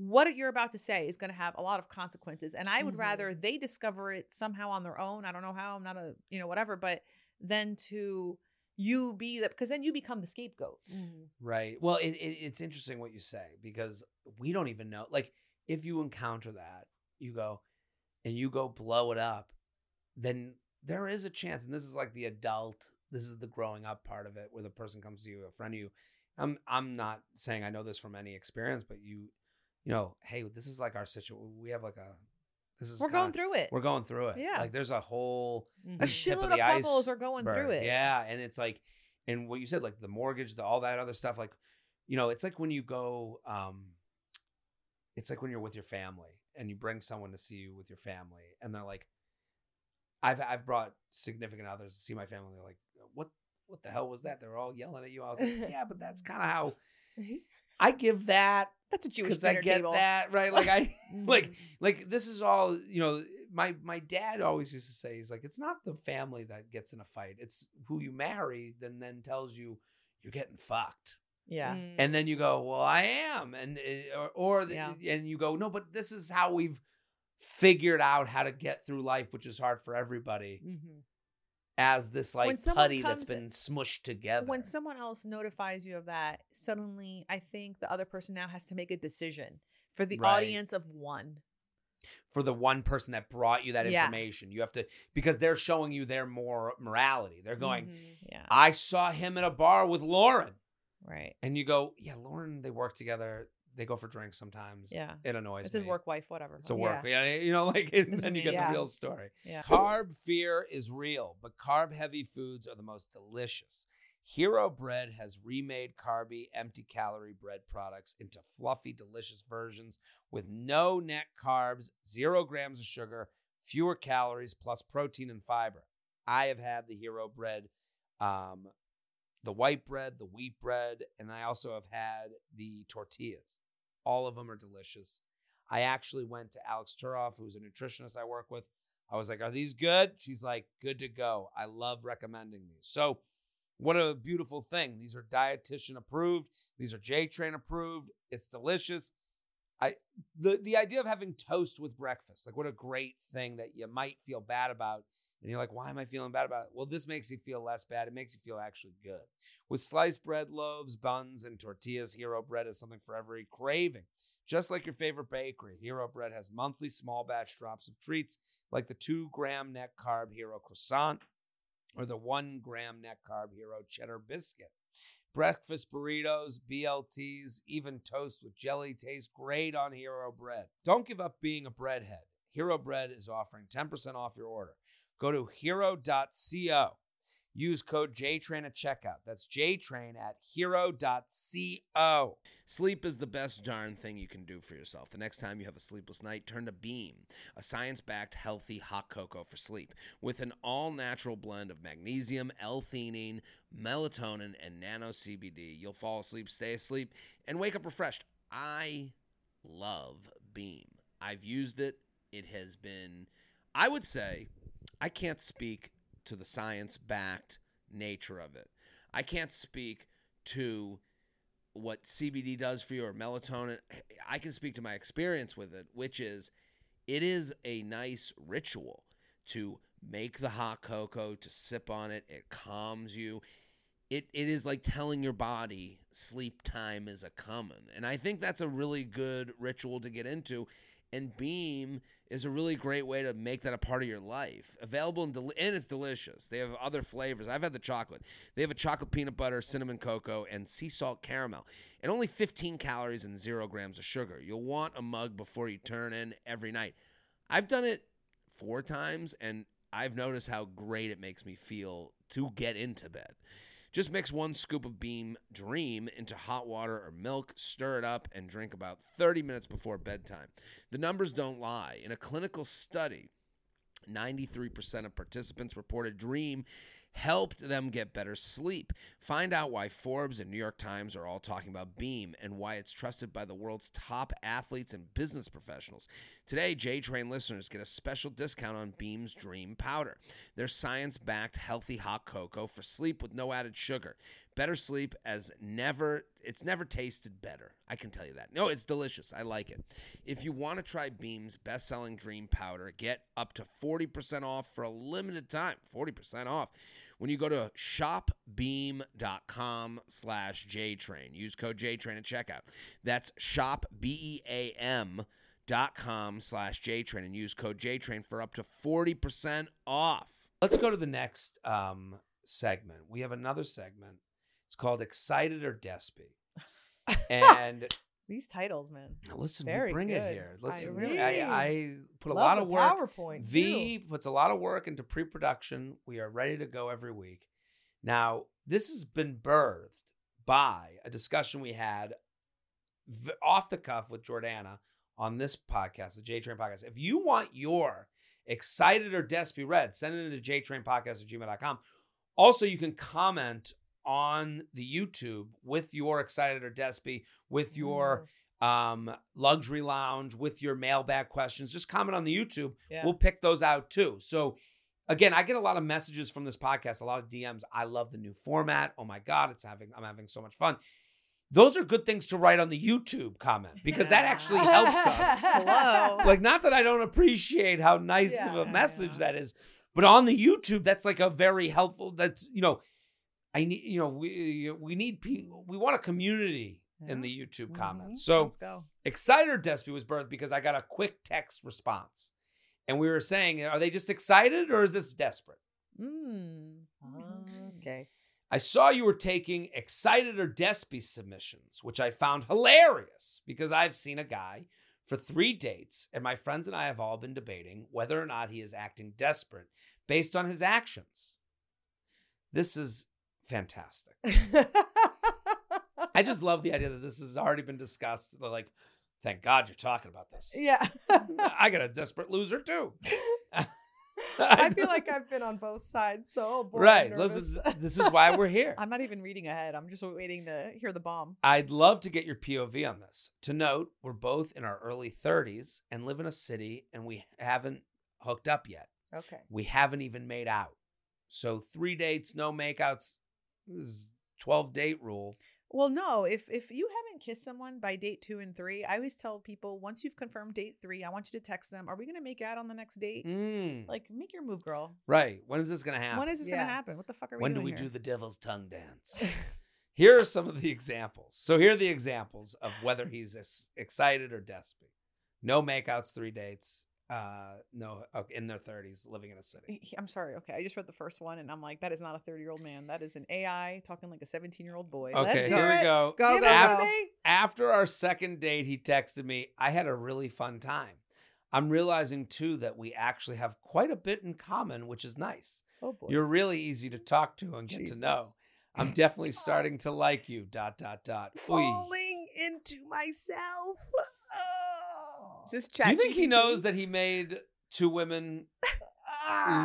what you're about to say is going to have a lot of consequences and i would Mhm. rather they discover it somehow on their own i don't know how i'm not a you know whatever but then to you be that because then you become the scapegoat Mhm. Right. Well, it, it, it's interesting what you say because we don't even know. Like, if you encounter that, you go and you go blow it up, then there is a chance. And this is like the adult. This is the growing up part of it, where the person comes to you, a friend of you. I'm I'm not saying I know this from any experience, but you, you know, hey, this is like our situation. We have like a. This is we're going through it We're going through it. Yeah. Like there's a whole Mhm. a that's the tip of shitload the of couples are going through it Yeah, and it's like, and what you said, like the mortgage, the all that other stuff, like, you know, it's like when you go, um, it's like when you're with your family and you bring someone to see you with your family, and they're like, I've I've brought significant others to see my family. They're like, what what the hell was that? They're all yelling at you. I was like, yeah, but that's kind of how I give that That's a Jewish because I dinner get table. that right. Like I like Mhm. like this is all you know. My my dad always used to say he's like it's not the family that gets in a fight. It's who you marry then then tells you you're getting fucked. Yeah. Mm. And then you go, well, I am, and uh, or, or the- Yeah. and you go, no, but this is how we've figured out how to get through life, which is hard for everybody. Mhm. As this like putty that's comes- been smushed together. When someone else notifies you of that, suddenly I think the other person now has to make a decision for the Right. audience of one. for the one person that brought you that Yeah. information, you have to because they're showing you their more morality. They're going, Mhm. Yeah. I saw him at a bar with Lauren, right. and you go, yeah, Lauren. They work together. They go for drinks sometimes. Yeah. It annoys It's me. his work wife, whatever. It's a work. Yeah. you know, like and This then you me, get yeah. the real story. Yeah. Carb fear is real, but carb heavy foods are the most delicious. Hero Bread has remade carby, empty calorie bread products into fluffy, delicious versions with no net carbs, zero grams of sugar, fewer calories, plus protein and fiber. I have had the Hero Bread, um, the white bread, the wheat bread, and I also have had the tortillas. All of them are delicious. I actually went to Alex Turoff, who's a nutritionist I work with. I was like, Are these good? She's like, Good to go. I love recommending these. So, what a beautiful thing. These are dietitian approved. These are J Train approved. It's delicious. I the the idea of having toast with breakfast, like what a great thing that you might feel bad about. And you're like, why am I feeling bad about it? Well, this makes you feel less bad. It makes you feel actually good. With sliced bread, loaves, buns, and tortillas, Hero Bread is something for every craving. Just like your favorite bakery, Hero Bread has monthly small batch drops of treats like the two gram net carb Hero croissant or the one gram net carb Hero cheddar biscuit. Breakfast burritos, BLTs, even toast with jelly taste great on Hero Bread. Don't give up being a breadhead. Hero Bread is offering 10% off your order. Go to hero.co. Use code JTRAIN at checkout. That's JTRAIN at hero.co. Sleep is the best darn thing you can do for yourself. The next time you have a sleepless night, turn to Beam, a science backed, healthy hot cocoa for sleep. With an all natural blend of magnesium, L theanine, melatonin, and nano CBD, you'll fall asleep, stay asleep, and wake up refreshed. I love Beam. I've used it. It has been, I would say, I can't speak to the science backed nature of it. I can't speak to what CBD does for you or melatonin. I can speak to my experience with it, which is it is a nice ritual to make the hot cocoa, to sip on it. It calms you. It, it is like telling your body sleep time is a coming. And I think that's a really good ritual to get into. And Beam is a really great way to make that a part of your life. Available in del- and it's delicious. They have other flavors. I've had the chocolate. They have a chocolate peanut butter, cinnamon cocoa, and sea salt caramel. And only 15 calories and zero grams of sugar. You'll want a mug before you turn in every night. I've done it four times, and I've noticed how great it makes me feel to get into bed. Just mix one scoop of Beam Dream into hot water or milk, stir it up, and drink about 30 minutes before bedtime. The numbers don't lie. In a clinical study, 93% of participants reported Dream helped them get better sleep. Find out why Forbes and New York Times are all talking about Beam and why it's trusted by the world's top athletes and business professionals. Today, J Train listeners get a special discount on Beam's Dream Powder. Their science backed healthy hot cocoa for sleep with no added sugar. Better sleep as never, it's never tasted better. I can tell you that. No, it's delicious. I like it. If you want to try Beam's best selling Dream Powder, get up to 40% off for a limited time. 40% off when you go to shopbeam.com slash jtrain. Use code jtrain at checkout. That's shop, B-E-A-M dot com slash jtrain and use code jtrain for up to 40% off. Let's go to the next um, segment. We have another segment. It's called Excited or Despy. And These titles, man. listen, Very we bring it good. here. I Listen, really- I, I put a lot of work. PowerPoint. V too. puts a lot of work into pre-production. We are ready to go every week. Now, this has been birthed by a discussion we had off the cuff with Jordana on this podcast, the J Train podcast. If you want your excited or Despy read, send it into jtrainpodcast at gmail.com. Also, you can comment on the YouTube with your excited or despy, with your um luxury lounge, with your mailbag questions. Just comment on the YouTube. Yeah. We'll pick those out too. So again, I get a lot of messages from this podcast, a lot of DMs. I love the new format. Oh my god, it's having I'm having so much fun. Those are good things to write on the YouTube comment because that actually helps us. Hello. Like not that I don't appreciate how nice of a message Yeah. that is, but on the YouTube that's like a very helpful that's you know I need you know we we need people we want a community in the YouTube comments. So Let's go. Excited or Despy was birthed because I got a quick text response. And we were saying, are they just excited or is this desperate? Mm. Okay. I saw you were taking excited or Despy submissions, which I found hilarious because I've seen a guy for three dates, and my friends and I have all been debating whether or not he is acting desperate based on his actions. This is fantastic. I just love the idea that this has already been discussed. They're like, thank God you're talking about this. yeah. I got a desperate loser too. I feel like I've been on both sides, so boy, right. This is this is why we're here. I'm not even reading ahead. I'm just waiting to hear the bomb. I'd love to get your POV on this. To note, we're both in our early 30s and live in a city, and we haven't hooked up yet. okay. We haven't even made out. So three dates, no makeouts. This is 12 date rule. Well, no. If if you haven't kissed someone by date two and three, I always tell people once you've confirmed date three, I want you to text them. Are we gonna make out on the next date? Mm, Like, make your move, girl. right. When is this gonna happen? When is this Yeah. gonna happen? What the fuck are we when do we here? do the devil's tongue dance? here are some of the examples. So here are the examples of whether he's excited or desperate. No makeouts, three dates. Uh, no, okay, in their thirties, living in a city. He- I'm sorry. Okay, I just read the first one, and I'm like, that is not a 30 year old man. That is an AI talking like a 17 year old boy. Let's Okay, hear here we it. go. Go, Give go, it to go. me. After our second date, he texted me, I had a really fun time. I'm realizing too that we actually have quite a bit in common, which is nice. Oh boy. You're really easy to talk to and get Jesus. to know. I'm definitely starting to like you. Dot dot dot. Oy. falling into myself. Oh. Just Do you think he knows that he made two women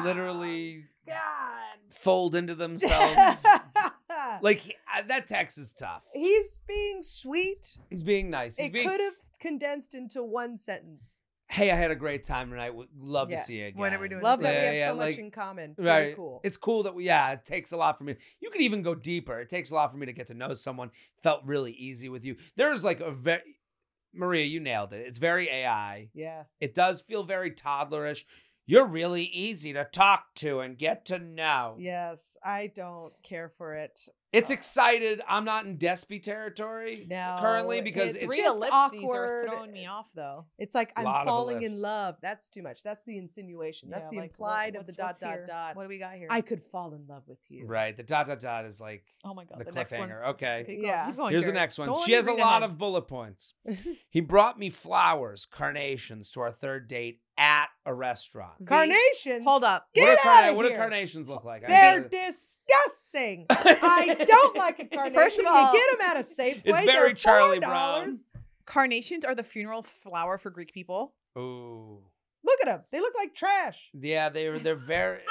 literally God. fold into themselves? like he- uh, that text is tough. He's being sweet. He's being nice. He's it being. could have condensed into one sentence. Hey, I had a great time tonight. Would love Yeah. to see you again. When are we doing Love this that we Yeah, have yeah, so much in common. Really Right. cool. It's cool that we, yeah, it takes a lot for me. You could even go deeper. It takes a lot for me to get to know someone. Felt really easy with you. There's like a very, Maria, you nailed it. It's very AI. yes. It does feel very toddlerish. You're really easy to talk to and get to know. Yes. I don't care for it. It's excited. I'm not in Despy territory No, currently because it's it's, just awkward. are throwing me off, though. It's like I'm falling in love. That's too much. That's the insinuation. That's Yeah, the like, what- implied of the dot dot here? dot. What do we got here? I could fall in love with you. right. The dot dot dot is like oh my god, the the, next cliffhanger. Okay. Keep Yeah. keep going, Here's the next one. Don't she has a lot ahead. of bullet points. he brought me flowers, carnations to our third date at a restaurant. Carnations. Hold up. Get what do, outta carna- what do carnations look like? They're gotta- disgusting. I don't like a carnation. First of all, you get them at a Safeway. It's they're very Charlie $4. Brown. Carnations are the funeral flower for Greek people. Ooh. Look at them. They look like trash. Yeah, they're they're very.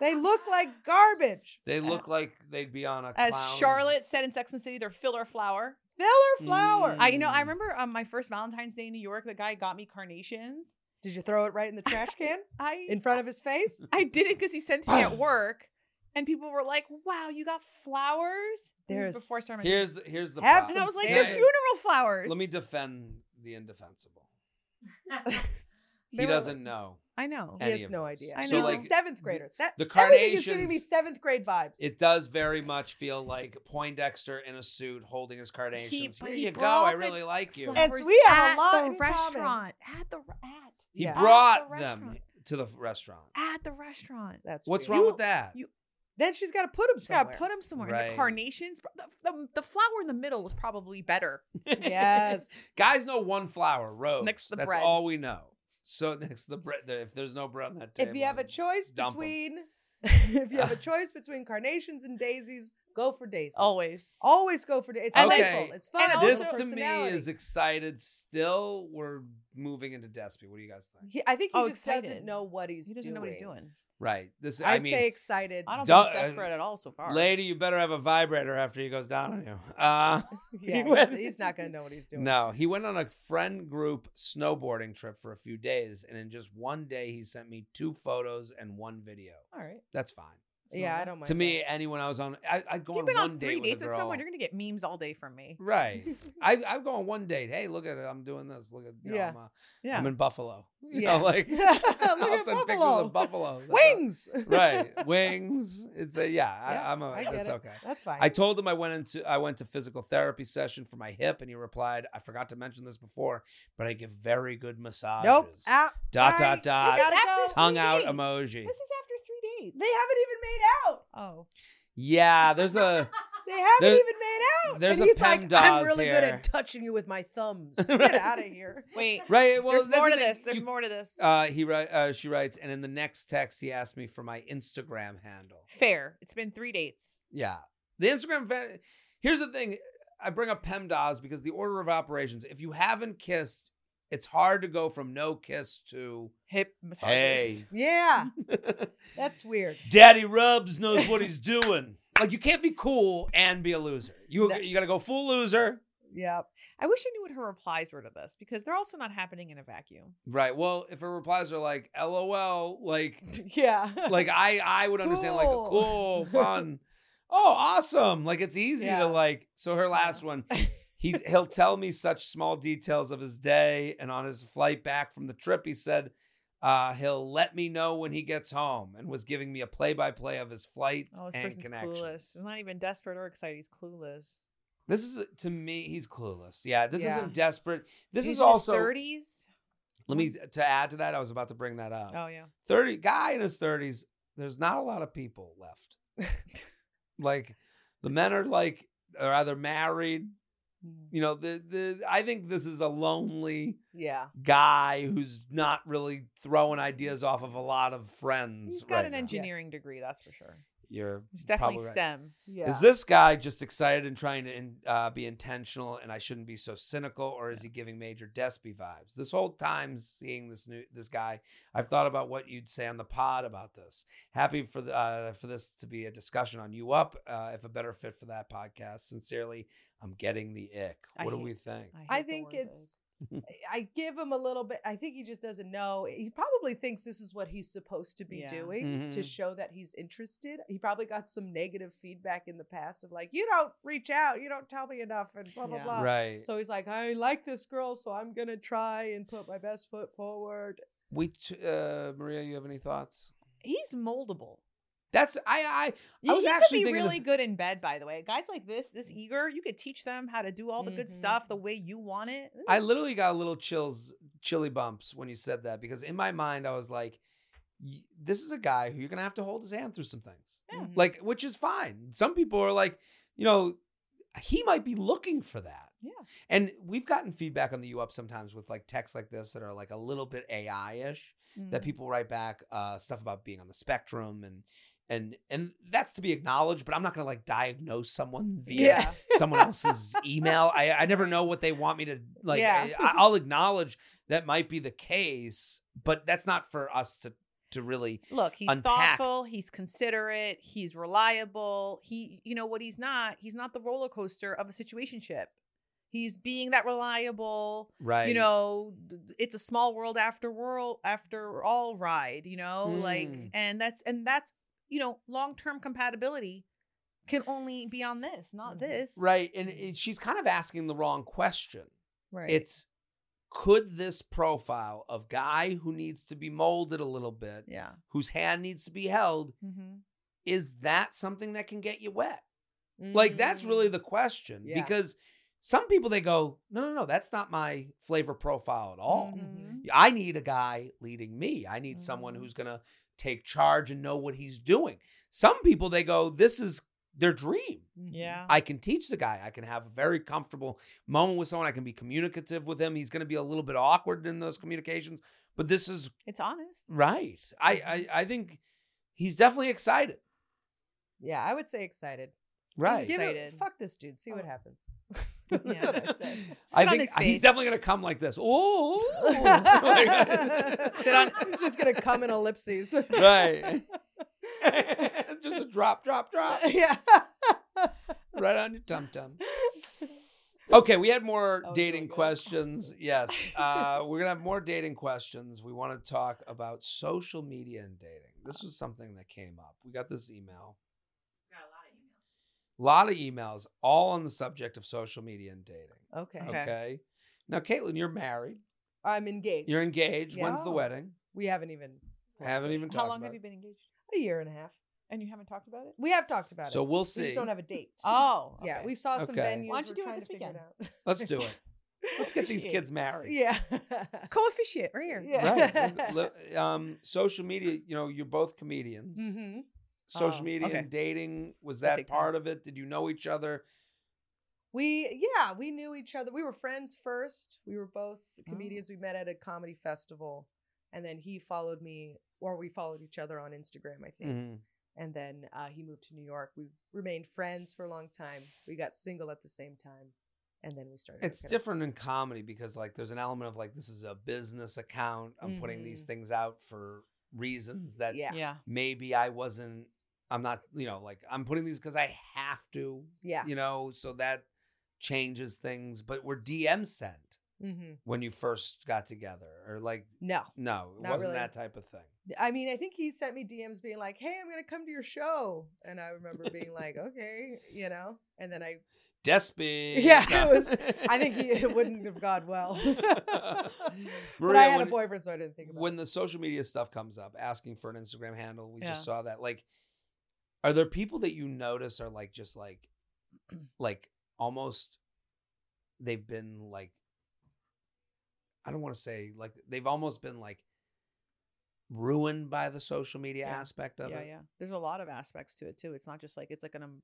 They look like garbage. they look like they'd be on a. As clown's- Charlotte said in Sex and the City, they're filler flower. Filler flower. Mm. I you know I remember um, my first Valentine's Day in New York. The guy got me carnations. Did you throw it right in the trash can I in front of his face? I did it because he sent to me at work, and people were like, "Wow, you got flowers." This There's- is before I started. my Here's here's the Have problem. and I was like, Can "They're funeral flowers." Let me defend the indefensible. He doesn't know. I know. He has no this. idea. I He's know. a like, seventh grader. That the everything is giving me seventh grade vibes. It does very much feel like Poindexter in a suit holding his carnations. but Here he you go. I really like you. And we have a at lot the in common. restaurant. At the at He Yeah. At the brought them to the restaurant. at the restaurant. That's What's weird. wrong You- with that? you- Then she's got to put them Just gotta somewhere. put them somewhere. Right. the carnations, the, the, the flower in the middle was probably better. yes. Guys know one flower, rose. Next to the That's bread. all we know. So next to the bread, if there's no bread on that table, if you have a choice between if you have a choice between carnations and daisies, Go for daisies. Always. Always go for daisies. It's And then- playful. It's fun. and also this to me personality. is excited. Still, we're moving into Despy. What do you guys think? He, I think he Oh, just excited. doesn't know what he's He doesn't doing. know what he's doing. Right. This. I'd I mean, say excited. I don't Don't- think he's desperate at all so far. lady, you better have a vibrator after he goes down on you. Uh, yeah, he went- he's not going to know what he's doing. no, he went on a friend group snowboarding trip for a few days, and in just one day, he sent me two photos and one video. all right. That's fine. Yeah, I don't mind. to me, that. anyone I was on, I, I'd go You've on been one on date three with dates a with someone, you're gonna get memes all day from me. Right. I I go on one date. Hey, look at it. I'm doing this. Look at you know, Yeah. I'm, uh, Yeah. I'm in Buffalo. You Yeah. know, like Look I'll at send pictures Buffalo. of Buffalo. That's a- Wings. right. Wings. It's a yeah. Yeah, I, I'm a. I get that's it. okay. That's fine. I told him I went into I went to physical therapy session for my hip, and he replied, "I forgot to mention this before, but I give very good massages." nope. Out. Dot Bye. dot dot. We gotta After go. three Tongue out emoji. This is after three dates. They haven't even made out. Oh. Yeah, there's a They haven't There- even made out. there's and a he's like, I'm really good at touching you with my thumbs. Right. Get out of here. Wait. right. Well, There's more the to thing. this. There's You- more to this. Uh, he write. Uh, she writes, and in the next text, he asked me for my Instagram handle. Fair. It's been three dates. Yeah. The Instagram fan. Here's the thing. I bring up PEMDAS because the order of operations. If you haven't kissed, it's hard to go from no kiss to Hip massages. hey. Yeah, that's weird. Daddy Rubs knows what he's doing. Like you can't be cool and be a loser. You No. you got to go full loser. Yep. I wish I knew what her replies were to this because they're also not happening in a vacuum. Right. Well, if her replies are like LOL, like Yeah. like I I would understand like Cool. cool, fun. Oh, awesome. Like it's easy Yeah. to like. So her last one, he he'll tell me such small details of his day and on his flight back from the trip he said uh, he'll let me know when he gets home and was giving me a play-by-play of his flight Oh, this and person's clueless. He's not even desperate or excited. He's clueless. This is to me he's clueless. Yeah, this Yeah. isn't desperate. This He's is in also 30s. let me to add to that I was about to bring that up. Oh yeah. 30 guy in his 30s there's not a lot of people left. like the men are like are either married you know the the i think this is a lonely yeah. guy who's not really throwing ideas off of a lot of friends He's got right an now. engineering degree, that's for sure. you're He's definitely right. STEM. Yeah. is this guy just excited and trying to in- uh, be intentional and i shouldn't be so cynical or is he giving major despy vibes this whole time seeing this new this guy i've thought about what you'd say on the pod about this happy for the, uh, for this to be a discussion on you up uh, if a better fit for that podcast sincerely i'm getting the ick I what do hate- we think I hate the think it's. I give him a little bit. I think he just doesn't know. He probably thinks this is what he's supposed to be Yeah. doing to Mhm. show that he's interested. He probably got some negative feedback in the past of like, you don't reach out, you don't tell me enough, and blah blah Yeah. blah. right So he's like, I like this girl, so I'm gonna try and put my best foot forward. we t- uh, maria you have any thoughts he's moldable. That's i i You, I was he actually could be really this- good in bed, by the way. Guys like this, this eager, you could teach them how to do all the good Mhm. stuff the way you want it. This I literally got a little chills, chilly bumps when you said that because in my mind I was like, "This is a guy who you're gonna have to hold his hand through some things." Yeah. Like, which is fine. Some people are like, you know, he might be looking for that. Yeah. And we've gotten feedback on the U Up sometimes with like texts like this that are like a little bit AI ish that Mm. people write back uh, stuff about being on the spectrum and and and that's to be acknowledged. But I'm not gonna like diagnose someone via Yeah. someone else's email. I, I never know what they want me to like. Yeah. I, I'll acknowledge that might be the case, but that's not for us to to really. Look, he's unpack. thoughtful, he's considerate, he's reliable. He, you know what he's not? He's not the roller coaster of a situationship. He's being that reliable, Right. you know, it's a small world after world after all ride, you know, like Mm. and that's and that's, you know, long-term compatibility can only be on this, not Mhm. this. Right, and it, she's kind of asking the wrong question. Right. It's could this profile of guy who needs to be molded a little bit, yeah. whose hand needs to be held, Mm-hmm. is that something that can get you wet? Like that's really the question Yeah. because some people they go, no, no, no, that's not my flavor profile at all. Mhm. I need a guy leading me. I need someone Mhm. who's gonna take charge and know what he's doing. Some people they go, this is their dream. Yeah. I can teach the guy. I can have a very comfortable moment with someone. I can be communicative with him. He's going to be a little bit awkward in those communications, but this is It's honest. right. I I, mm-hmm. I think he's definitely excited. Yeah, I would say excited. Right. Give it, fuck this dude. See what Oh. happens. That's Yeah. what I said. I think he's definitely gonna come like this. Oh, Sit on- He's just gonna come in ellipses. right. Just a drop, drop, drop, yeah. right on your tum tum. Okay, we had more dating really questions. Yes, uh, we're gonna have more dating questions. We want to talk about social media and dating. This was something that came up. We got this email. A lot of emails, all on the subject of social media and dating. Okay. Okay. Okay. Now, Caitlin, you're married. I'm engaged. You're engaged. Yeah. When's the wedding? we haven't even Haven't even How long about have you been engaged? a year and a half. And you haven't talked about it? We have talked about So it. So we'll see. We see. just don't have a date. Oh, Yeah, we saw some Okay. venues. Why don't you do it this weekend? out. Let's do it. Let's get these kids married. Yeah. co-officiate right here. Yeah. Right. Um, social media, you know, you're both comedians. hmm Social Oh, media okay. and dating, was That'll that take time. part of it? Did you know each other? We yeah, we knew each other. We were friends first. We were both Oh. comedians. We met at a comedy festival, and then he followed me, or we followed each other on Instagram, I think. Mhm. And then uh, he moved to New York. We remained friends for a long time. We got single at the same time, and then we started. It's hooking up. different in comedy because, like, there's an element of like, this is a business account. I'm putting these Mhm. things out for reasons that Yeah, Yeah. maybe I wasn't, I'm not, you know, like, I'm putting these because I have to, yeah. you know, so that changes things. But we're DM sent hmm when you first got together, or like, No, no, it wasn't really. that type of thing. I mean, I think he sent me DMs being like, "Hey, I'm gonna come to your show," and I remember being like, "Okay," you know. And then I, Despy. Yeah, it was- I think he, it wouldn't have gone well. but I had when- a boyfriend, so I didn't think about when it. the social media stuff comes up, asking for an Instagram handle, we Yeah. just saw that. Like, are there people that you notice are like just like, like almost, they've been like, I don't want to say like they've almost been like ruined by the social media Yeah. aspect of yeah, it. yeah. Yeah. There's a lot of aspects to it too. It's not just like it's like an um,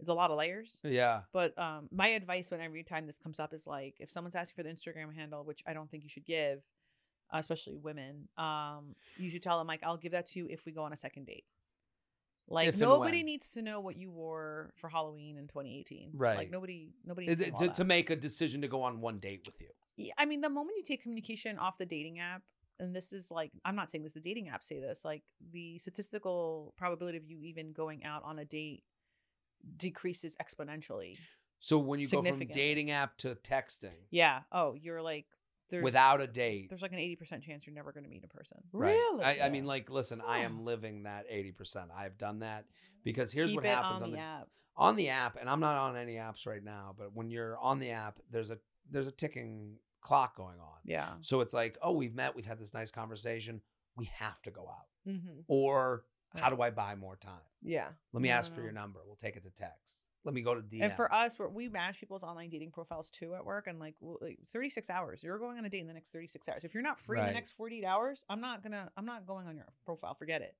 it's a lot of layers. Yeah. But um, my advice when every time this comes up is like, if someone's asking for the Instagram handle, which I don't think you should give, uh, especially women, um, you should tell them like, I'll give that to you if we go on a second date. Like If nobody needs to know what you wore for Halloween in 2018. Right. Like nobody, nobody Is needs it to, to, to make a decision to go on one date with you. Yeah, I mean, the moment you take communication off the dating app, and this is like, I'm not saying this, the dating apps say this, like the statistical probability of you even going out on a date decreases exponentially. So when you go from dating app to texting Yeah. Oh, you're like, there's, without a date, there's like an 80% chance you're never going to meet a person. Right. Really? I, I mean, like, listen, I am living that 80%. I've done that because here's Keep what it happens on on the the app. on the app, and I'm not on any apps right now, but when you're on the app, there's a there's a ticking clock going on. Yeah. So it's like, oh, we've met, we've had this nice conversation. We have to go out. hmm Or how do I buy more time? Yeah. Let me No, ask no, for your number. We'll take it to text. Let me go to DM. And for us, we manage people's online dating profiles too at work, and like, we'll- like 36 hours. You're going on a date in the next 36 hours. If you're not free in the next 48 hours, I'm not gonna. I'm not going on your profile. Forget it.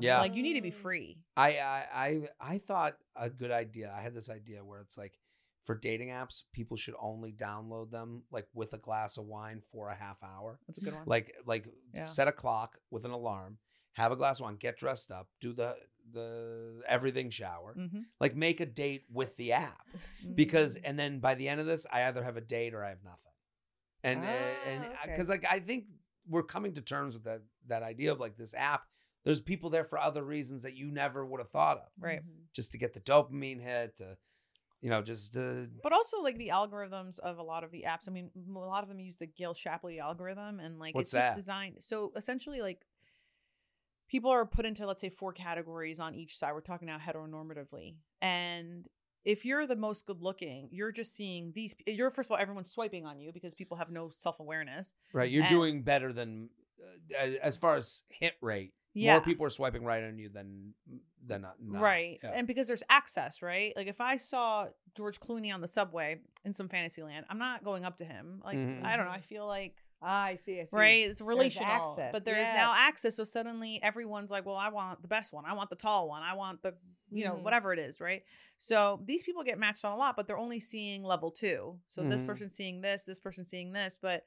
Yeah. Like you need to be free. I, I I I thought a good idea. I had this idea where it's like for dating apps, people should only download them like with a glass of wine for a half hour. That's a good one. Like like Yeah. set a clock with an alarm, have a glass of wine, get dressed up, do the the everything shower. mm-hmm. Like make a date with the app. Because and then by the end of this, I either have a date or I have nothing. And and Ah, okay. because like I think we're coming to terms with that that idea of like this app. There's people there for other reasons that you never would have thought of Right. Mhm. just to get the dopamine hit to you know just to But also like the algorithms of a lot of the apps. I mean, a lot of them use the Gale-Shapley algorithm, and like What's it's just that? designed. So essentially, like people are put into let's say four categories on each side. We're talking now heteronormatively, and if you're the most good looking, you're just seeing these. You're first of all, everyone's swiping on you because people have no self awareness. right you're And- doing better than uh, as far as hit rate Yeah. more people are swiping right on you than than not, not. Right. Yeah. And because there's access, right? Like if I saw George Clooney on the subway in some fantasy land, I'm not going up to him. Like Mhm. I don't know. I feel like Ah, I see. I see. right, it's relational. access, But there's now access. So suddenly everyone's like, well, I want the best one. I want the tall one. I want the you know, Mhm. whatever it is, right? So these people get matched on a lot, but they're only seeing level two. So this Mhm. person's seeing this, this person's seeing this, but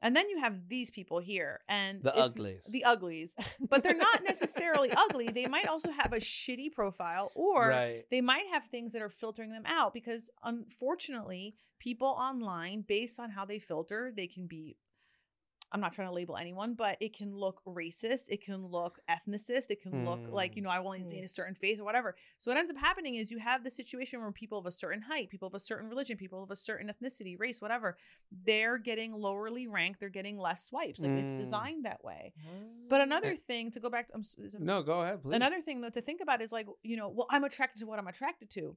And then you have these people here, and The it's- uglies. the uglies, but they're not necessarily ugly. They might also have a shitty profile, or right. they might have things that are filtering them out because unfortunately people online based on how they filter they can be i'm not trying to label anyone but it can look racist it can look ethnicist it can look like you know i only Mm. date a certain faith or whatever so what ends up happening is you have the situation where people of a certain height people of a certain religion people of a certain ethnicity race whatever they're getting lowerly ranked they're getting less swipes like Mm. it's designed that way but another thing to go back to I'm, s- is it- No, go ahead, please. Another thing though to think about is like, you know, well, I'm attracted to what I'm attracted to.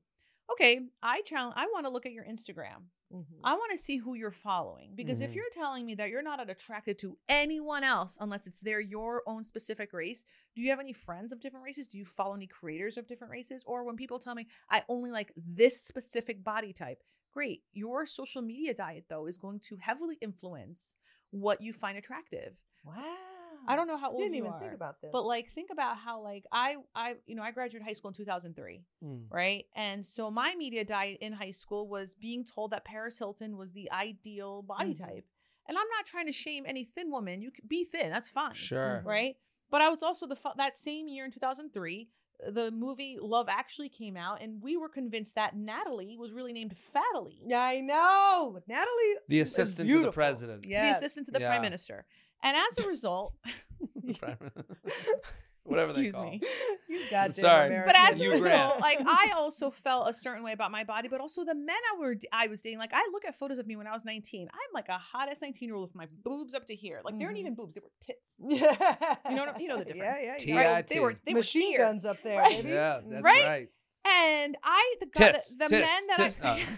Okay, I challenge I want to look at your Instagram. Mhm. I want to see who you're following because Mhm. if you're telling me that you're not attracted to anyone else unless it's their your own specific race, do you have any friends of different races? Do you follow any creators of different races? Or when people tell me I only like this specific body type, great. Your social media diet though is going to heavily influence what you find attractive. Wow. I don't know how old Didn't you even are. think about this. But like think about how like I I you know I graduated high school in 2003, Mm. right? And so my media diet in high school was being told that Paris Hilton was the ideal body Mhm. type. And I'm not trying to shame any thin woman. You can be thin, that's fine. Sure. Right? But I was also the that same year in 2003 the movie Love Actually came out, and we were convinced that Natalie was really named Fatally. Yeah, I know. Natalie. The assistant to the president. Yeah. the assistant to the Yeah. prime minister. And as a result, Whatever they call. me. You goddamn Sorry. American. But as a You result, grant. like I also felt a certain way about my body, but also the men I were I was dating. Like I look at photos of me when I was 19. I'm like a hot ass 19 year old with my boobs up to here. Like they weren't Mhm. even boobs; they were tits. yeah. You know what- you know the difference. Yeah, yeah, yeah. Right? TIT. They were they Machine were here. guns up there, Right. baby. Yeah, that's Right? right. And I the guy, Tits, the, the tits, men that tits. I Oh.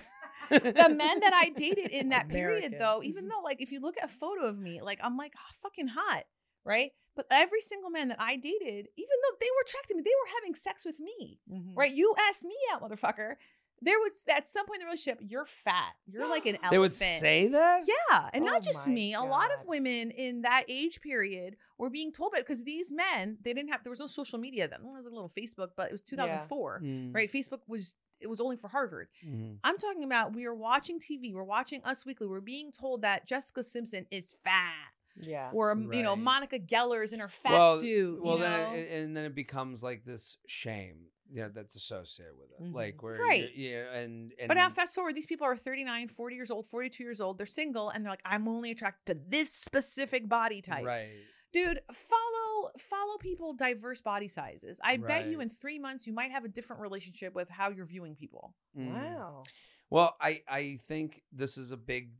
The men that I dated in that period though, even though like if you look at a photo of me, like I'm like "Ah, fucking hot, right? But every single man that I dated, even though they were attracted to me, they were having sex with me. Mhm. right? You asked me out, motherfucker. There was at some point in the relationship, you're fat. You're like an elephant. They would say that? yeah, and Oh not just me. A lot of women in that age period were being told about because these men they didn't have there was no social media then. There was a little Facebook, but it was 2004, Mm. right? Facebook was it was only for Harvard. Mhm. I'm talking about we are watching TV, we're watching Us Weekly, we're being told that Jessica Simpson is fat, Yeah. or you know Right. Monica Geller's in her fat well, suit. Well, then it, and then it becomes like this shame, yeah, that's associated with it, Mhm. like where, Right. yeah, and and But now fast forward, these people are 39, 40 years old, 42 years old. They're single and they're like, I'm only attracted to this specific body type. right, Dude, follow follow people diverse body sizes. I bet you in three months you might have a different relationship with how you're viewing people. Mm. Wow. Well, I I think this is a big,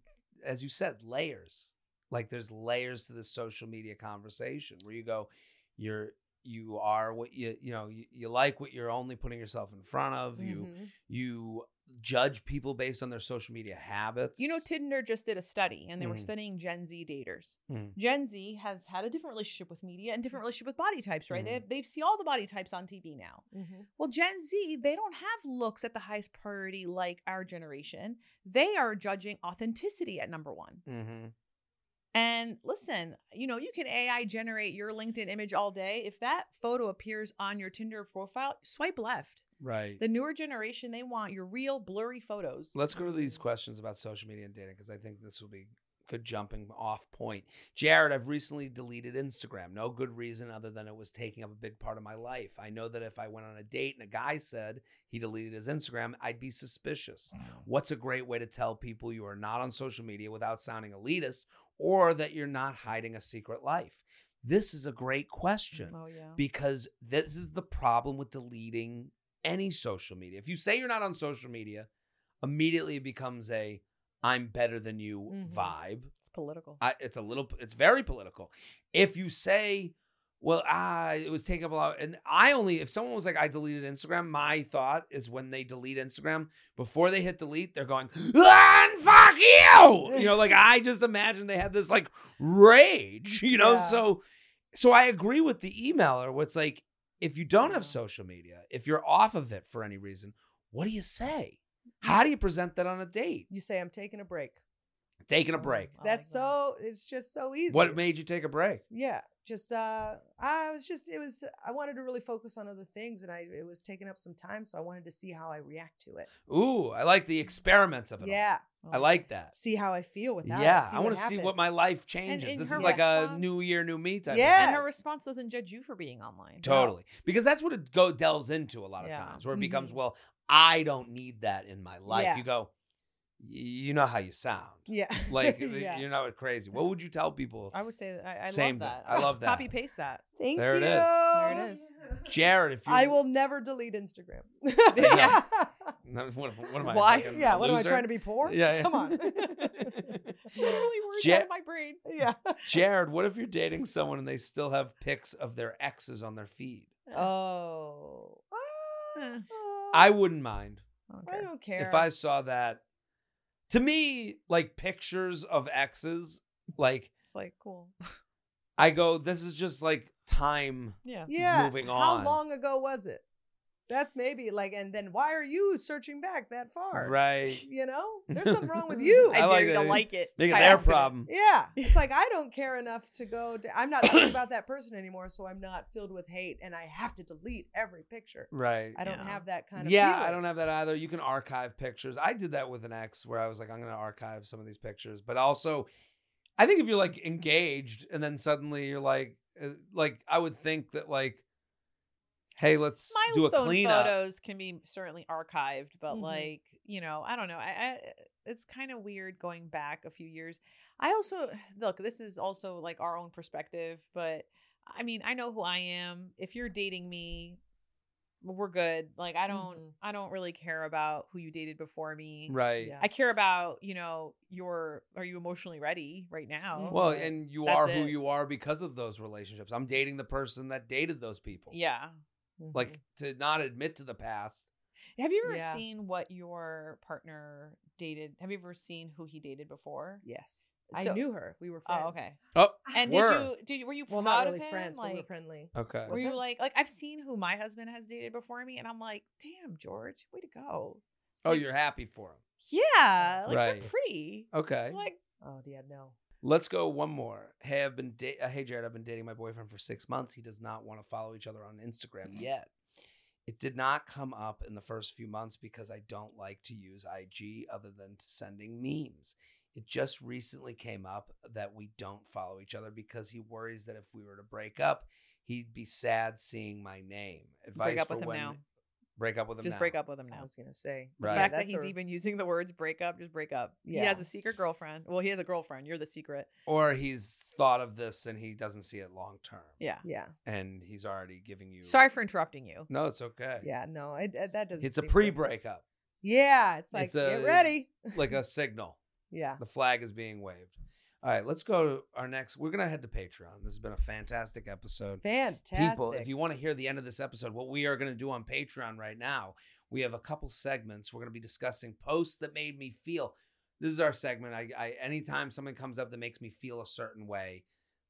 as you said, layers. Like there's layers to the social media conversation where you go, you're you are what you you know you, you like what you're only putting yourself in front of. You Mhm. you judge people based on their social media habits. You know, Tinder just did a study and they were Mhm. studying Gen Z daters. Mm. Gen Z has had a different relationship with media and different relationship with body types, right? Mhm. They, they see all the body types on TV now. Mhm. Well, Gen Z, they don't have looks at the highest priority like our generation. They are judging authenticity at number one. Mm-hmm. And listen, you know, you can AI generate your LinkedIn image all day. If that photo appears on your Tinder profile, swipe left. Right. The newer generation, they want your real blurry photos. Let's go to these questions about social media and dating because I think this will be good jumping off point. Jared, I've recently deleted Instagram. No good reason other than it was taking up a big part of my life. I know that if I went on a date and a guy said he deleted his Instagram, I'd be suspicious. Mm. What's a great way to tell people you are not on social media without sounding elitist or that you're not hiding a secret life? This is a great question Oh, yeah. because this is the problem with deleting any social media. If you say you're not on social media, immediately it becomes a I'm better than you Mhm. vibe. It's political. I, it's a little it's very political. If you say well, ah, it was taking up a lot. And I only, if someone was like, I deleted Instagram, my thought is when they delete Instagram, before they hit delete, they're going, ah, and fuck you. You know, like I just imagine they had this like rage, you know? Yeah. So, so I agree with the emailer. What's like, if you don't have social media, if you're off of it for any reason, what do you say? How do you present that on a date? You say I'm taking a break. Taking a break. I That's so. It's just so easy. What made you take a break? Yeah, just uh, I was just it was I wanted to really focus on other things, and I it was taking up some time, so I wanted to see how I react to it. Ooh, I like the experiment of it. all. Yeah, I like that. see how I feel with that. yeah, I want to see what my life changes. in this is like a new year, new me type. Yeah. And her response doesn't judge you for being online. Totally. Because that's what it go delves into a lot of Yeah. times, where it becomes, Mhm. well, I don't need that in my life. Yeah. You go, you know how you sound. Yeah. Like Yeah. you're not crazy. What would you tell people? I would say that I, I Same love thing. that. I love that. Copy paste that. Thank you. There it is. There it is. Jared, if you I will never delete Instagram. Yeah. No, What, what am I? Why? fucking yeah. a What am I trying to be poor? Yeah, yeah. Come on. Literally words Ja- out of my brain. yeah. Jared, what if you're dating someone and they still have pics of their exes on their feed? Oh. Eh. Uh, I wouldn't mind. I don't care. if I saw that. To me, like pictures of exes, like It's like cool. I go, this is just like time. Yeah. yeah. moving on. How long ago was it? That's maybe like, and then why are you searching back that far? Right. You know, there's something wrong with you. I I, dare like you to it. like it. Make it their accident. problem. Yeah, it's like I don't care enough to go. To, I'm not thinking about that person anymore, so I'm not filled with hate, and I have to delete every picture. Right. I don't Yeah. have that kind of. yeah, I don't have that either. You can archive pictures. I did that with an ex where I was like, I'm going to archive some of these pictures. But also, I think if you're like engaged and then suddenly you're like, uh, like, I would think that like, hey, let's do a cleanup. photos can be certainly archived, but Mhm. like you know, I don't know. I, I it's kind of weird going back a few years. I also look. This is also like our own perspective, but I mean, I know who I am. If you're dating me, we're good. Like I don't, Mhm. I don't really care about who you dated before me. Right. Yeah. I care about you know your are you emotionally ready right now? Well, and you That's are who it. you are because of those relationships. I'm dating the person that dated those people. yeah. Like mm-hmm. to not admit to the past. Have you ever Yeah. seen what your partner dated? Have you ever seen who he dated before? yes, I knew her. We were oh, friends. Oh, okay. Oh, And Were. did you did you were you Well, not really of him? friends, but we were Like, friendly. okay. were What's you that? like like I've seen who my husband has dated before me, and I'm like, damn, George, way to go. Oh, you're happy for him. Yeah, like Right. they're pretty. Okay. It's like Oh yeah, no. Let's go one more. Hey, I've been da- uh, hey Jared, I've been dating my boyfriend for six months. He does not want to follow each other on Instagram yet. It did not come up in the first few months because I don't like to use IG other than sending memes. It just recently came up that we don't follow each other because he worries that if we were to break up, he'd be sad seeing my name. Advice break up for with him when now. Break up with him Just now. break up with him now. I was gonna say The Right. fact that that's he's a- even using the words break up, just break up. He Yeah. has a secret girlfriend. Well, he has a girlfriend. You're the secret. Or he's thought of this and he doesn't see it long term. Yeah. Yeah, And he's already giving you Sorry for interrupting you. No, it's okay. yeah. No, I, I- that doesn't. It's a seem good. pre-breakup, Yeah, it's like It's a- get ready. like a signal. Yeah. The flag is being waved. All right, let's go to our next. We're gonna head to Patreon. This has been a fantastic episode. Fantastic. People, if you want to hear the end of this episode, what we are gonna do on Patreon right now, we have a couple segments. We're gonna be discussing posts that made me feel. This is our segment. I, I anytime something comes up that makes me feel a certain way,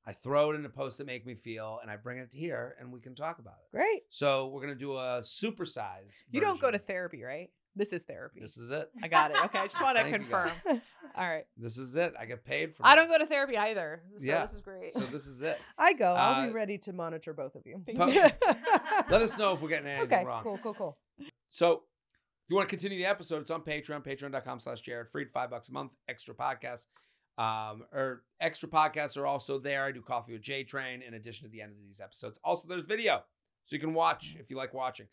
I throw it in a post that make me feel, and I bring it here, and we can talk about it. Great. So we're gonna do a supersize. You don't go to therapy, right? This is therapy. This is it. I got it. Okay, I just want to confirm. All right. This is it. I get paid for. I don't go to therapy either. So Yeah. this is great. So this is it. I go. I'll Uh, be ready to monitor both of you. Po- Let us know if we're getting anything Okay. wrong. Cool. Cool. Cool. So if you want to continue the episode, it's on Patreon, patreon.com slash Jared Freid, five bucks a month, extra podcasts. Um, or extra podcasts are also there. I do coffee with J Train in addition to the end of these episodes. Also, there's video. So you can watch if you like watching.